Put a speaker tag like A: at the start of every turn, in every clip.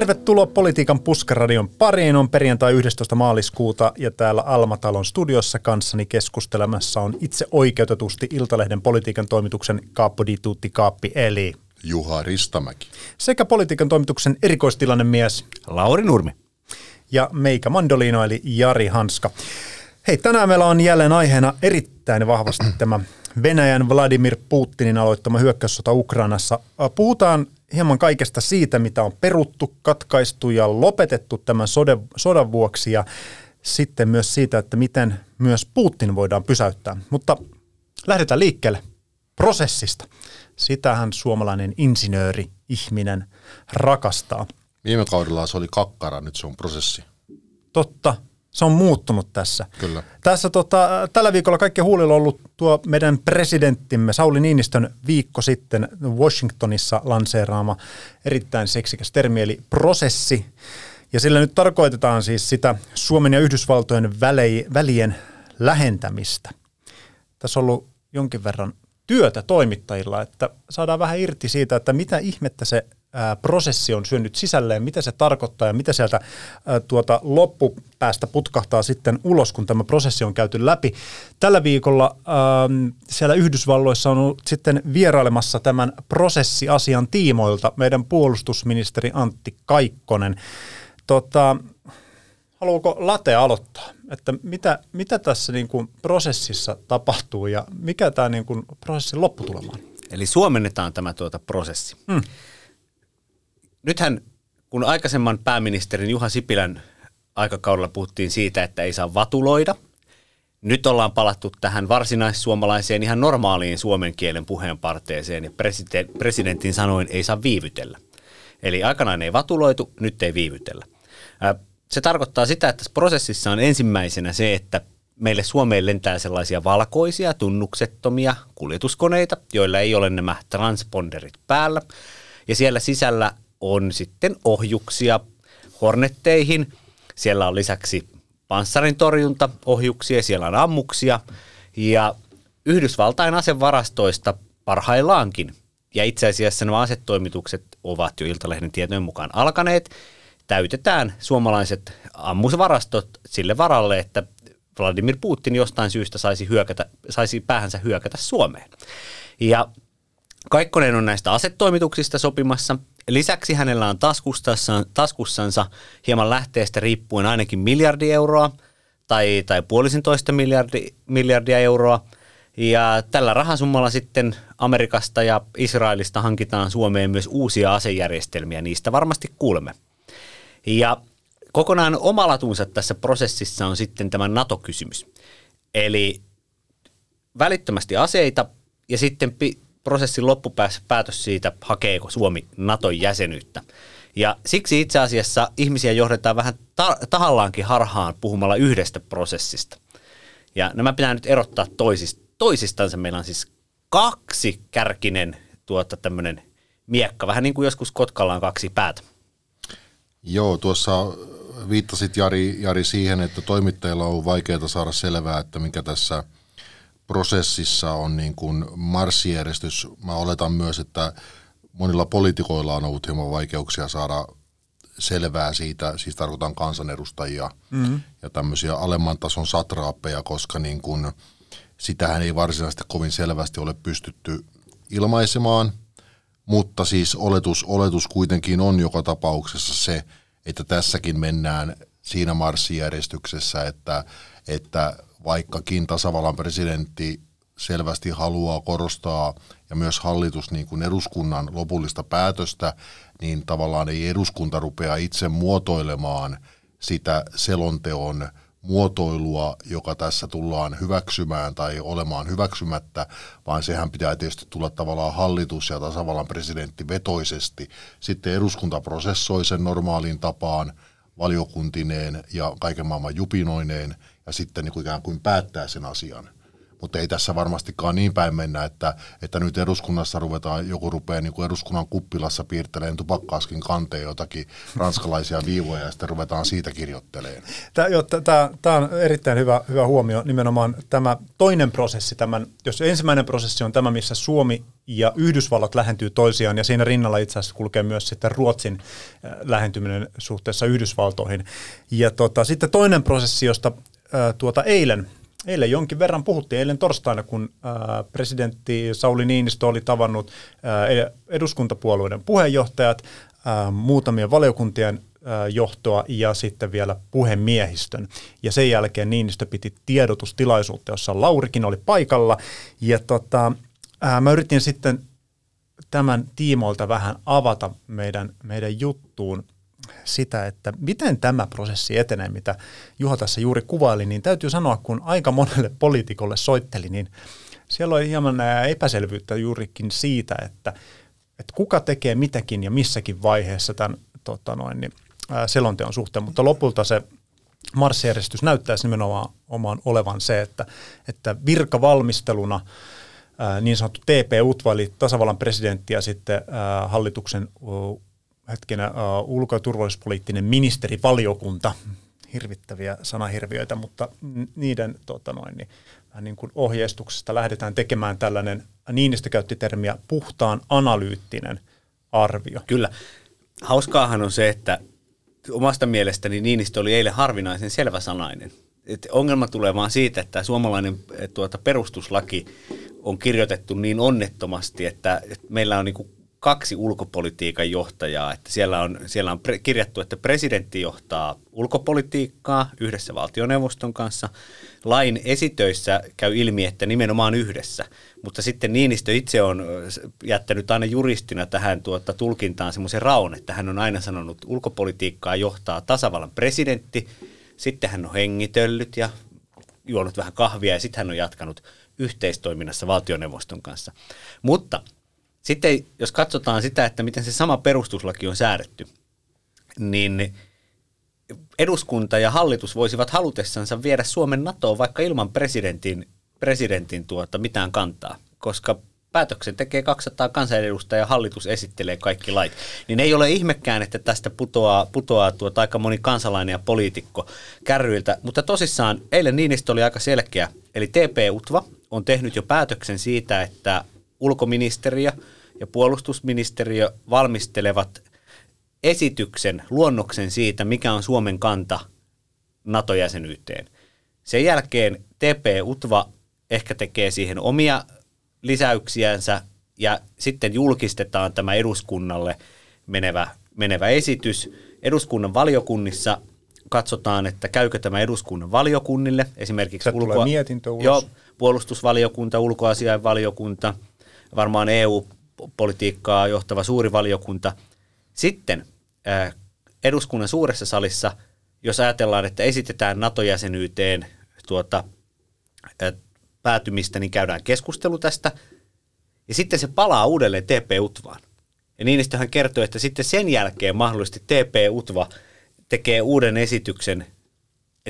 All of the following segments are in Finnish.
A: Tervetuloa Politiikan puskaradion pariin. On perjantai 11. maaliskuuta ja täällä Almatalon studiossa kanssani keskustelemassa on itse oikeutetusti Iltalehden politiikan toimituksen Kaappo di Tutti Kaappi eli
B: Juha Ristamäki.
A: sekä politiikan toimituksen erikoistilannemies
C: Lauri Nurmi.
A: ja meikä Mandolino eli Jari Hanska. Hei, tänään meillä on jälleen aiheena erittäin vahvasti tämä Venäjän Vladimir Putinin aloittama hyökkäyssota Ukrainassa. Äh, Puhutaan hieman kaikesta siitä, mitä on peruttu, katkaistu ja lopetettu tämän sodan, sodan vuoksi ja sitten myös siitä, että miten myös Putin voidaan pysäyttää. Mutta lähdetään liikkeelle prosessista. Sitähän suomalainen insinööri, ihminen rakastaa.
B: Viime kaudella se oli kakkara, nyt se on prosessi.
A: Totta, se on muuttunut tässä.
B: Kyllä.
A: Tässä tota, tällä viikolla kaikki huulilla on ollut tuo meidän presidenttimme Sauli Niinistön viikko sitten Washingtonissa lanseeraama erittäin seksikäs termi, eli prosessi. Ja sillä nyt tarkoitetaan siis sitä Suomen ja Yhdysvaltojen välei, välien lähentämistä. Tässä on ollut jonkin verran työtä toimittajilla, että saadaan vähän irti siitä, että mitä ihmettä se ää, prosessi on syönyt sisälleen, mitä se tarkoittaa ja mitä sieltä ää, tuota loppupäästä putkahtaa sitten ulos, kun tämä prosessi on käyty läpi. Tällä viikolla ää, siellä Yhdysvalloissa on ollut sitten vierailemassa tämän prosessiasian tiimoilta meidän puolustusministeri Antti Kaikkonen. Tota, haluuko Late aloittaa, että mitä, mitä tässä niin kuin prosessissa tapahtuu ja mikä tämä niin kuin prosessin lopputulema on?
C: Eli suomennetaan tämä tuota prosessi. Hmm. Nythän, kun aikaisemman pääministerin Juha Sipilän aikakaudella puhuttiin siitä, että ei saa vatuloida, nyt ollaan palattu tähän varsinaissuomalaiseen ihan normaaliin suomen kielen puheenparteeseen ja president, presidentin sanoin ei saa viivytellä. Eli aikanaan ei vatuloitu, nyt ei viivytellä. Se tarkoittaa sitä, että tässä prosessissa on ensimmäisenä se, että meille Suomeen lentää sellaisia valkoisia, tunnuksettomia kuljetuskoneita, joilla ei ole nämä transponderit päällä. Ja siellä sisällä on sitten ohjuksia hornetteihin. Siellä on lisäksi panssarin torjuntaohjuksia, siellä on ammuksia ja Yhdysvaltain asevarastoista parhaillaankin. Ja itse asiassa nämä asetoimitukset ovat jo Iltalehden tietojen mukaan alkaneet. Täytetään suomalaiset ammusvarastot sille varalle, että Vladimir Putin jostain syystä saisi, hyökätä, saisi päähänsä hyökätä Suomeen. Ja Kaikkonen on näistä asetoimituksista sopimassa. Lisäksi hänellä on taskussansa hieman lähteestä riippuen ainakin miljardi euroa tai, tai puolisentoista miljardi, miljardia euroa. Ja tällä rahasummalla sitten Amerikasta ja Israelista hankitaan Suomeen myös uusia asejärjestelmiä, niistä varmasti kuulemme. Ja kokonaan omalatunsa tässä prosessissa on sitten tämä NATO-kysymys. Eli välittömästi aseita ja sitten prosessin loppupäässä päätös siitä, hakeeko Suomi Naton jäsenyyttä. Ja siksi itse asiassa ihmisiä johdetaan vähän ta- tahallaankin harhaan puhumalla yhdestä prosessista. Ja nämä pitää nyt erottaa toisist- toisistansa. Meillä on siis kaksi kärkinen tuota tämmöinen miekka, vähän niin kuin joskus Kotkalla on kaksi päätä.
B: Joo, tuossa viittasit Jari, Jari siihen, että toimittajilla on vaikeaa saada selvää, että mikä tässä prosessissa on niin kuin marssijärjestys. Mä oletan myös, että monilla poliitikoilla on ollut hieman vaikeuksia saada selvää siitä, siis tarkoitan kansanedustajia mm-hmm. ja tämmöisiä alemman tason satraappeja, koska niin kuin, sitähän ei varsinaisesti kovin selvästi ole pystytty ilmaisemaan, mutta siis oletus, oletus kuitenkin on joka tapauksessa se, että tässäkin mennään siinä marssijärjestyksessä, että, että vaikkakin tasavallan presidentti selvästi haluaa korostaa ja myös hallitus niin kuin eduskunnan lopullista päätöstä, niin tavallaan ei eduskunta rupea itse muotoilemaan sitä selonteon muotoilua, joka tässä tullaan hyväksymään tai olemaan hyväksymättä, vaan sehän pitää tietysti tulla tavallaan hallitus ja tasavallan presidentti vetoisesti. Sitten eduskunta prosessoi sen normaaliin tapaan valiokuntineen ja kaiken maailman jupinoineen ja sitten niin kuin ikään kuin päättää sen asian. Mutta ei tässä varmastikaan niin päin mennä, että, että nyt eduskunnassa ruvetaan, joku rupeaa niin kuin eduskunnan kuppilassa piirtelemään tupakkaaskin kanteen jotakin ranskalaisia viivoja ja sitten ruvetaan siitä kirjoittelemaan.
A: Tämä on erittäin hyvä, hyvä huomio, nimenomaan tämä toinen prosessi, tämän, jos ensimmäinen prosessi on tämä, missä Suomi ja Yhdysvallat lähentyy toisiaan, ja siinä rinnalla itse asiassa kulkee myös sitten Ruotsin äh, lähentyminen suhteessa Yhdysvaltoihin. Ja tota, sitten toinen prosessi, josta ää, äh, tuota, eilen Eilen jonkin verran puhuttiin, eilen torstaina, kun presidentti Sauli Niinistö oli tavannut ää, eduskuntapuolueiden puheenjohtajat, ää, muutamien valiokuntien johtoa ja sitten vielä puhemiehistön. Ja sen jälkeen Niinistö piti tiedotustilaisuutta, jossa Laurikin oli paikalla. Ja tota, mä yritin sitten tämän tiimoilta vähän avata meidän, meidän juttuun sitä, että miten tämä prosessi etenee, mitä Juha tässä juuri kuvaili, niin täytyy sanoa, kun aika monelle poliitikolle soitteli, niin siellä oli hieman epäselvyyttä juurikin siitä, että, että kuka tekee mitäkin ja missäkin vaiheessa tämän tota noin, niin, ää, selonteon suhteen, mutta lopulta se marssijärjestys näyttäisi nimenomaan oman olevan se, että, että virkavalmisteluna ää, niin sanottu TP-UTVA, eli tasavallan presidentti ja sitten ää, hallituksen hetkenä uh, ulko- ja turvallisuuspoliittinen ministerivaliokunta, hirvittäviä sanahirviöitä, mutta niiden tota noin, niin, niin kuin ohjeistuksesta lähdetään tekemään tällainen, Niinistö käytti termiä puhtaan analyyttinen arvio.
C: Kyllä. Hauskaahan on se, että omasta mielestäni Niinistö oli eilen harvinaisen selväsanainen. Et ongelma tulee vaan siitä, että suomalainen tuota, perustuslaki on kirjoitettu niin onnettomasti, että, että meillä on niin kaksi ulkopolitiikan johtajaa. Että siellä on, siellä on pre- kirjattu, että presidentti johtaa ulkopolitiikkaa yhdessä valtioneuvoston kanssa. Lain esitöissä käy ilmi, että nimenomaan yhdessä. Mutta sitten Niinistö itse on jättänyt aina juristina tähän tuota, tulkintaan semmoisen raun, että hän on aina sanonut, että ulkopolitiikkaa johtaa tasavallan presidentti. Sitten hän on hengitellyt ja juonut vähän kahvia ja sitten hän on jatkanut yhteistoiminnassa valtioneuvoston kanssa. Mutta sitten jos katsotaan sitä, että miten se sama perustuslaki on säädetty, niin eduskunta ja hallitus voisivat halutessansa viedä Suomen NATOon vaikka ilman presidentin, presidentin tuota mitään kantaa, koska päätöksen tekee 200 kansanedustajaa ja hallitus esittelee kaikki lait. Niin ei ole ihmekään, että tästä putoaa, putoaa tuota aika moni kansalainen ja poliitikko kärryiltä. Mutta tosissaan eilen Niinistö oli aika selkeä. Eli TP-UTVA on tehnyt jo päätöksen siitä, että ulkoministeriö ja puolustusministeriö valmistelevat esityksen, luonnoksen siitä, mikä on Suomen kanta NATO-jäsenyyteen. Sen jälkeen TP-UTVA ehkä tekee siihen omia lisäyksiänsä ja sitten julkistetaan tämä eduskunnalle menevä, menevä esitys. Eduskunnan valiokunnissa katsotaan, että käykö tämä eduskunnan valiokunnille, esimerkiksi
A: ulko- mietintö ulos.
C: Jo, puolustusvaliokunta, ulkoasiainvaliokunta – varmaan EU-politiikkaa johtava suuri valiokunta. Sitten eduskunnan suuressa salissa, jos ajatellaan, että esitetään NATO-jäsenyyteen tuota, päätymistä, niin käydään keskustelu tästä. Ja sitten se palaa uudelleen TP-UTVaan. Ja Niinistöhän kertoo, että sitten sen jälkeen mahdollisesti TP-UTVA tekee uuden esityksen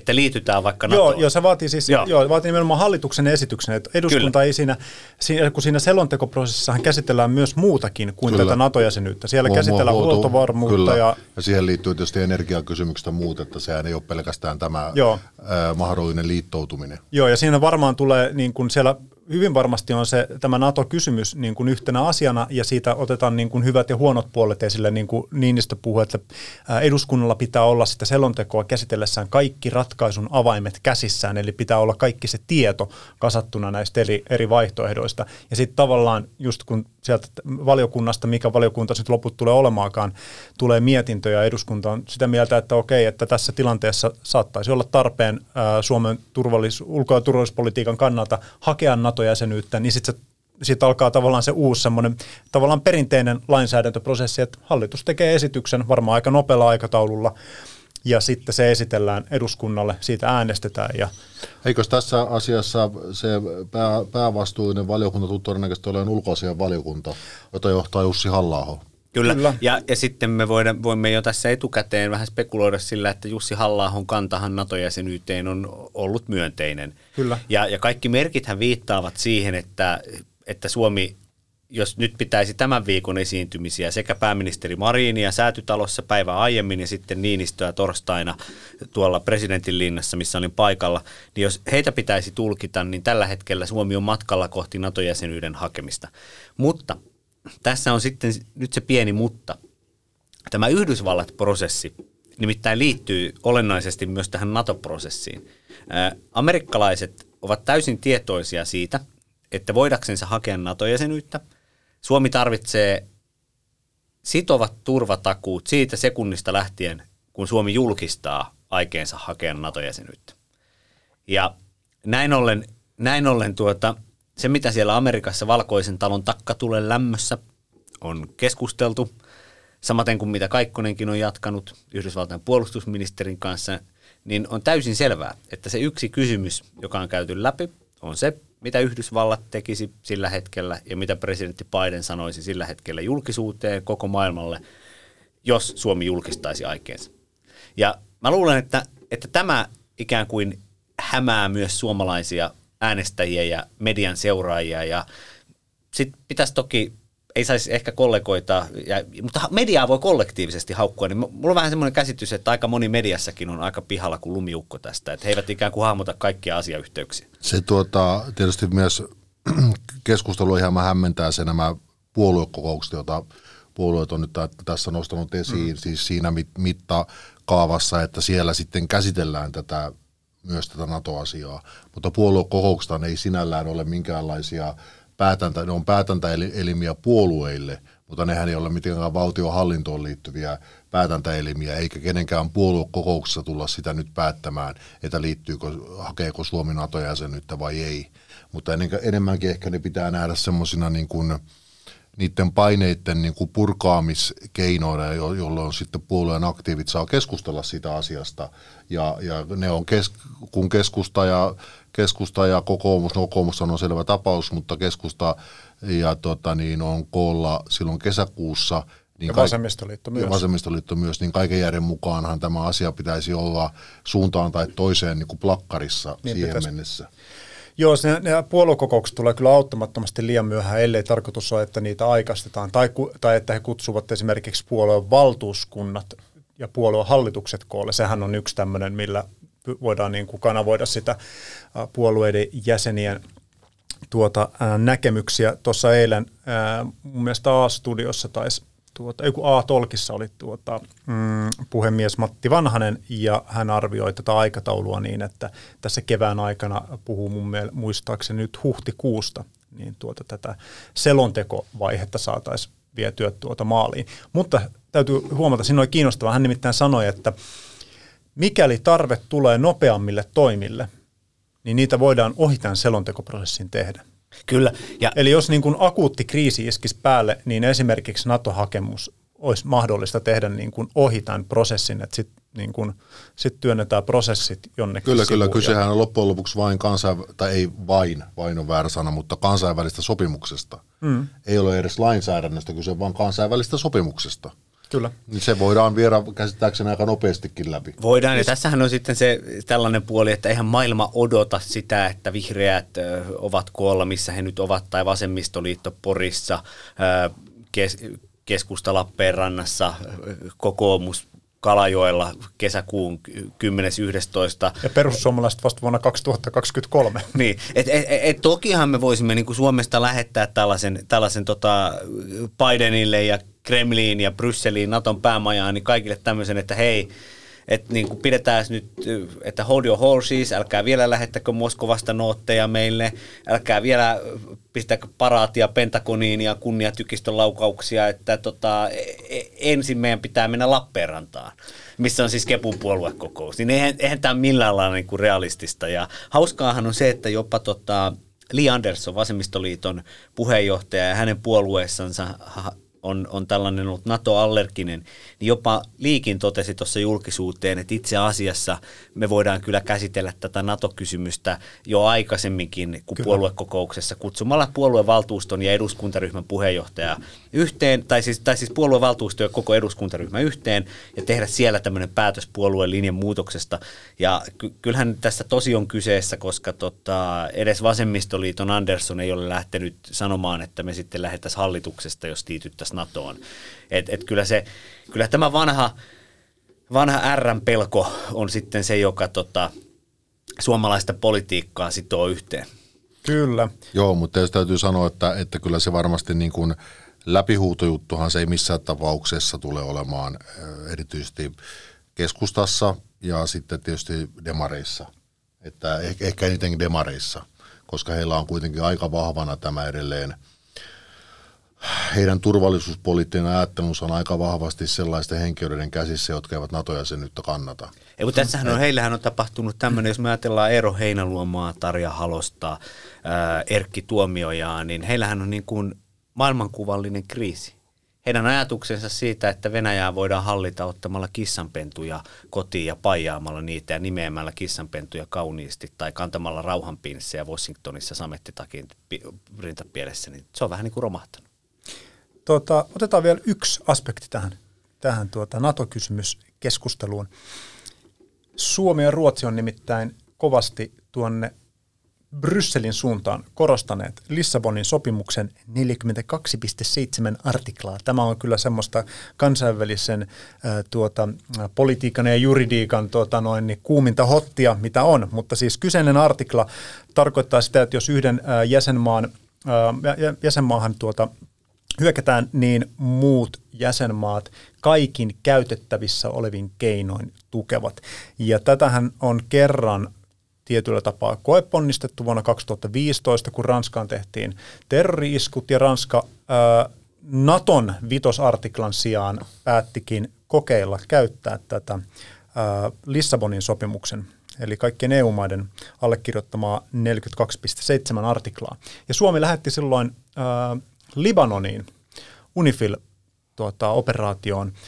C: että liitytään vaikka NATOon.
A: Joo, joo se vaatii siis joo. Joo, vaatii nimenomaan hallituksen esityksen, että eduskunta Kyllä. ei siinä, siinä, kun siinä selontekoprosessissahan käsitellään myös muutakin kuin Kyllä. tätä NATO-jäsenyyttä. Siellä Huom- käsitellään huolto, huoltovarmuutta. Kyllä. Ja,
B: ja siihen liittyy tietysti energiakysymykset ja muut, että sehän ei ole pelkästään tämä joo. Äh, mahdollinen liittoutuminen.
A: Joo, ja siinä varmaan tulee, niin kuin siellä hyvin varmasti on se tämä NATO-kysymys niin kuin yhtenä asiana, ja siitä otetaan niin kuin hyvät ja huonot puolet esille, niin kuin Niinistö puhuu, että eduskunnalla pitää olla sitä selontekoa käsitellessään kaikki ratkaisun avaimet käsissään, eli pitää olla kaikki se tieto kasattuna näistä eri, eri vaihtoehdoista. Ja sitten tavallaan just kun sieltä valiokunnasta, mikä valiokunta sitten loput tulee olemaakaan, tulee mietintö ja eduskunta on sitä mieltä, että okei, että tässä tilanteessa saattaisi olla tarpeen Suomen turvallis- ulko- ja turvallisuuspolitiikan kannalta hakea NATO-jäsenyyttä, niin sitten sitten alkaa tavallaan se uusi semmoinen tavallaan perinteinen lainsäädäntöprosessi, että hallitus tekee esityksen varmaan aika nopealla aikataululla, ja sitten se esitellään eduskunnalle, siitä äänestetään. Ja
B: Eikö tässä asiassa se pää, päävastuullinen valiokunta todennäköisesti ole ulkoasian valiokunta, jota johtaa Jussi halla
C: Kyllä,
A: Kyllä.
C: Ja, ja sitten me voida, voimme jo tässä etukäteen vähän spekuloida sillä, että Jussi halla kantahan NATO-jäsenyyteen on ollut myönteinen.
A: Kyllä.
C: Ja, ja kaikki merkithän viittaavat siihen, että, että Suomi, jos nyt pitäisi tämän viikon esiintymisiä sekä pääministeri Marinia säätytalossa päivä aiemmin ja sitten Niinistöä torstaina tuolla presidentin linnassa, missä olin paikalla, niin jos heitä pitäisi tulkita, niin tällä hetkellä Suomi on matkalla kohti NATO-jäsenyyden hakemista. Mutta tässä on sitten nyt se pieni mutta. Tämä Yhdysvallat-prosessi nimittäin liittyy olennaisesti myös tähän NATO-prosessiin. Amerikkalaiset ovat täysin tietoisia siitä, että voidaksensa hakea NATO-jäsenyyttä, Suomi tarvitsee sitovat turvatakuut siitä sekunnista lähtien, kun Suomi julkistaa aikeensa hakea NATO-jäsenyyttä. Ja näin ollen, näin ollen tuota, se, mitä siellä Amerikassa valkoisen talon takkatulen lämmössä on keskusteltu, samaten kuin mitä Kaikkonenkin on jatkanut Yhdysvaltain puolustusministerin kanssa, niin on täysin selvää, että se yksi kysymys, joka on käyty läpi, on se, mitä Yhdysvallat tekisi sillä hetkellä ja mitä presidentti Biden sanoisi sillä hetkellä julkisuuteen koko maailmalle, jos Suomi julkistaisi aikeensa. Ja mä luulen, että, että tämä ikään kuin hämää myös suomalaisia äänestäjiä ja median seuraajia ja sitten pitäisi toki, ei saisi ehkä kollegoita, ja, mutta mediaa voi kollektiivisesti haukkua, niin mulla on vähän semmoinen käsitys, että aika moni mediassakin on aika pihalla kuin lumiukko tästä, että he eivät ikään kuin hahmota kaikkia asiayhteyksiä.
B: Se tuota, tietysti myös keskustelu ihan hämmentää se nämä puoluekokoukset, joita puolueet on nyt tässä nostanut esiin, mm. siis siinä mittakaavassa, että siellä sitten käsitellään tätä myös tätä NATO-asiaa, mutta puoluekokouksesta ei sinällään ole minkäänlaisia päätäntä, ne on päätäntäelimiä puolueille, mutta nehän ei ole mitenkään valtiohallintoon liittyviä päätäntäelimiä, eikä kenenkään puoluekokouksessa tulla sitä nyt päättämään, että liittyykö, hakeeko Suomi NATO-jäsenyyttä vai ei. Mutta enemmänkin ehkä ne pitää nähdä semmoisina niin kuin, niiden paineiden niin kuin purkaamiskeinoina, jolloin sitten puolueen aktiivit saa keskustella siitä asiasta. Ja, ja ne on, kes, kun keskusta ja, keskusta ja kokoomus, no kokoomus on selvä tapaus, mutta keskusta ja tota, niin on koolla silloin kesäkuussa. Niin
A: ja vasemmistoliitto myös.
B: Ja vasemmistoliitto myös, niin kaiken järjen mukaanhan tämä asia pitäisi olla suuntaan tai toiseen niin kuin plakkarissa niin siihen pitäisi. mennessä.
A: Joo, ne, ne puoluekokoukset tulee kyllä auttamattomasti liian myöhään, ellei tarkoitus ole, että niitä aikaistetaan, tai, tai että he kutsuvat esimerkiksi puolueen valtuuskunnat ja puolueen hallitukset koolle. Sehän on yksi tämmöinen, millä voidaan niin kuin kanavoida sitä puolueiden jäsenien tuota, ää, näkemyksiä. Tuossa eilen ää, mun mielestä A-studiossa taisi tuota, joku A-tolkissa oli tuota, mm, puhemies Matti Vanhanen ja hän arvioi tätä aikataulua niin, että tässä kevään aikana puhuu mun mielestä muistaakseni nyt huhtikuusta, niin tuota, tätä selontekovaihetta saataisiin vietyä tuota maaliin. Mutta täytyy huomata, siinä oli kiinnostavaa, hän nimittäin sanoi, että mikäli tarve tulee nopeammille toimille, niin niitä voidaan ohi tämän selontekoprosessin tehdä.
C: Kyllä.
A: Ja Eli jos niin kuin akuutti kriisi iskisi päälle, niin esimerkiksi NATO-hakemus olisi mahdollista tehdä niin kuin ohi tämän prosessin, että sitten niin kuin, sit työnnetään prosessit jonnekin
B: Kyllä, kyllä. Kysehän on loppujen lopuksi vain kansainvälistä, tai ei vain, vain on väärä sana, mutta kansainvälistä sopimuksesta. Mm. Ei ole edes lainsäädännöstä kyse, vaan kansainvälistä sopimuksesta.
A: Kyllä.
B: Niin se voidaan viedä käsittääkseni aika nopeastikin läpi.
C: Voidaan, ja tässähän on sitten se tällainen puoli, että eihän maailma odota sitä, että vihreät ovat koolla, missä he nyt ovat, tai vasemmistoliitto Porissa, kes, keskusta Lappeenrannassa, kokoomus Kalajoella kesäkuun 10.11.
A: Ja perussuomalaiset vasta vuonna 2023.
C: niin, et, et, et, tokihan me voisimme niin kuin Suomesta lähettää tällaisen, tällaisen tota Bidenille ja Kremliin ja Brysseliin, Naton päämajaan, niin kaikille tämmöisen, että hei, että niin kuin pidetään nyt, että hold your horses, älkää vielä lähettäkö Moskovasta nootteja meille, älkää vielä pistäkö paraatia Pentagoniin ja kunniatykistön laukauksia, että tota, e, ensin meidän pitää mennä Lappeenrantaan, missä on siis Kepun puoluekokous. Niin eihän, eihän tämä millään lailla niin kuin realistista. Ja hauskaahan on se, että jopa tota, Li Andersson, vasemmistoliiton puheenjohtaja ja hänen puolueessansa on, on tällainen ollut NATO-allerginen, niin jopa Liikin totesi tuossa julkisuuteen, että itse asiassa me voidaan kyllä käsitellä tätä NATO-kysymystä jo aikaisemminkin kuin kyllä. puoluekokouksessa kutsumalla puoluevaltuuston ja eduskuntaryhmän puheenjohtaja yhteen, tai siis, tai siis puoluevaltuusto ja koko eduskuntaryhmä yhteen ja tehdä siellä tämmöinen päätös puolueen linjan muutoksesta. Ja ky- kyllähän tässä tosi on kyseessä, koska tota, edes vasemmistoliiton Andersson ei ole lähtenyt sanomaan, että me sitten lähdettäisiin hallituksesta, jos liityttäisiin NATOon. Et, et kyllä, se, kyllä tämä vanha, vanha R-pelko on sitten se, joka tota, suomalaista politiikkaa sitoo yhteen.
A: Kyllä.
B: Joo, mutta jos täytyy sanoa, että, että kyllä se varmasti niin kuin läpihuutojuttuhan se ei missään tapauksessa tule olemaan erityisesti keskustassa ja sitten tietysti demareissa. Että ehkä, ehkä eniten demareissa, koska heillä on kuitenkin aika vahvana tämä edelleen – heidän turvallisuuspoliittinen ajattelunsa on aika vahvasti sellaisten henkilöiden käsissä, jotka eivät NATO-jäsenyyttä kannata.
C: Ei, mutta tässähän on, heillähän on tapahtunut tämmöinen, jos me ajatellaan Eero Heinaluomaa, Tarja Halosta, ää, Erkki Tuomiojaa, niin heillähän on niin kuin maailmankuvallinen kriisi. Heidän ajatuksensa siitä, että Venäjää voidaan hallita ottamalla kissanpentuja kotiin ja paijaamalla niitä ja nimeämällä kissanpentuja kauniisti tai kantamalla rauhanpinssejä Washingtonissa samettitakin rintapielessä, niin se on vähän niin kuin romahtanut.
A: Tuota, otetaan vielä yksi aspekti tähän, tähän tuota NATO-kysymyskeskusteluun. Suomi ja Ruotsi on nimittäin kovasti tuonne Brysselin suuntaan korostaneet Lissabonin sopimuksen 42.7 artiklaa. Tämä on kyllä semmoista kansainvälisen ää, tuota, politiikan ja juridiikan tuota, noin, niin kuuminta hottia, mitä on. Mutta siis kyseinen artikla tarkoittaa sitä, että jos yhden ää, jäsenmaan, ää, jäsenmaahan tuota, hyökätään, niin muut jäsenmaat kaikin käytettävissä olevin keinoin tukevat. Ja tätähän on kerran tietyllä tapaa koeponnistettu vuonna 2015, kun Ranskaan tehtiin terrori-iskut ja Ranska ää, Naton vitosartiklan sijaan päättikin kokeilla käyttää tätä ää, Lissabonin sopimuksen eli kaikkien EU-maiden allekirjoittamaa 42.7 artiklaa. Ja Suomi lähetti silloin ää, Libanoniin UNIFIL-operaatioon tuota,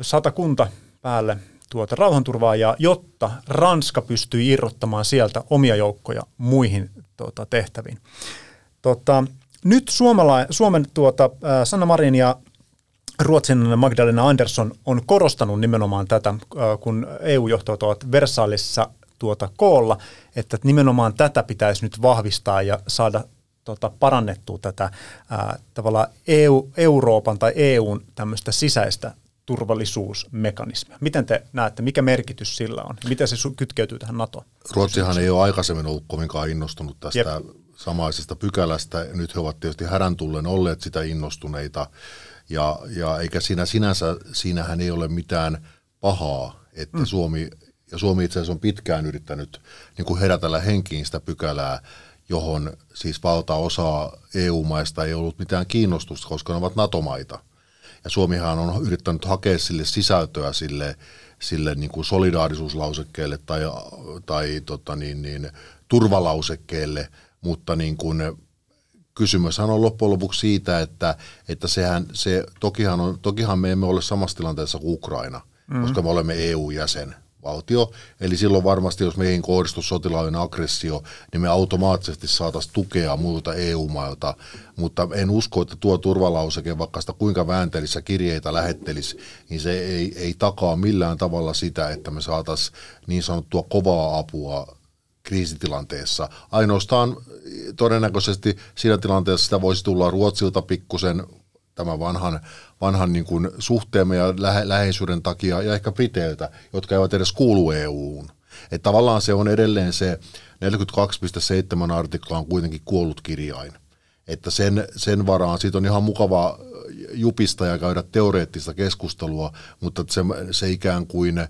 A: satakunta päälle tuota rauhanturvaajaa, jotta Ranska pystyi irrottamaan sieltä omia joukkoja muihin tuota, tehtäviin. Tota, nyt Suomala, Suomen tuota, Sanna Marin ja Ruotsin Magdalena Andersson on korostanut nimenomaan tätä, kun EU-johtajat ovat Versaalissa tuota koolla, että nimenomaan tätä pitäisi nyt vahvistaa ja saada tota, parannettua tätä ää, tavallaan EU, Euroopan tai EUn tämmöistä sisäistä turvallisuusmekanismia. Miten te näette, mikä merkitys sillä on? Miten se kytkeytyy tähän NATO?
B: Ruotsihan ei ole aikaisemmin ollut kovinkaan innostunut tästä Jep. samaisesta pykälästä. Nyt he ovat tietysti härän tullen olleet sitä innostuneita. Ja, ja eikä siinä sinänsä, siinähän ei ole mitään pahaa, että mm. Suomi, ja Suomi itse asiassa on pitkään yrittänyt niin kuin herätellä henkiin sitä pykälää, johon siis valtaosa EU-maista ei ollut mitään kiinnostusta, koska ne ovat NATO-maita. Ja Suomihan on yrittänyt hakea sille sisältöä sille, sille niin kuin solidaarisuuslausekkeelle tai, tai tota niin, niin, turvalausekkeelle, mutta niin kuin, kysymyshän on loppujen lopuksi siitä, että, että sehän, se, tokihan, on, tokihan me emme ole samassa tilanteessa kuin Ukraina, mm-hmm. koska me olemme EU-jäsen valtio. Eli silloin varmasti, jos meihin kohdistuu sotilaallinen aggressio, niin me automaattisesti saataisiin tukea muilta EU-mailta. Mutta en usko, että tuo turvalauseke, vaikka sitä kuinka vääntelisi kirjeitä lähettelisi, niin se ei, ei takaa millään tavalla sitä, että me saataisiin niin sanottua kovaa apua kriisitilanteessa. Ainoastaan todennäköisesti siinä tilanteessa sitä voisi tulla Ruotsilta pikkusen tämän vanhan, vanhan niin kuin suhteemme ja lähe, läheisyyden takia ja ehkä Briteiltä, jotka eivät edes kuulu EUun. Että tavallaan se on edelleen se 42.7 artikla on kuitenkin kuollut kirjain. Että sen, sen varaan, siitä on ihan mukava jupista ja käydä teoreettista keskustelua, mutta se, se ikään kuin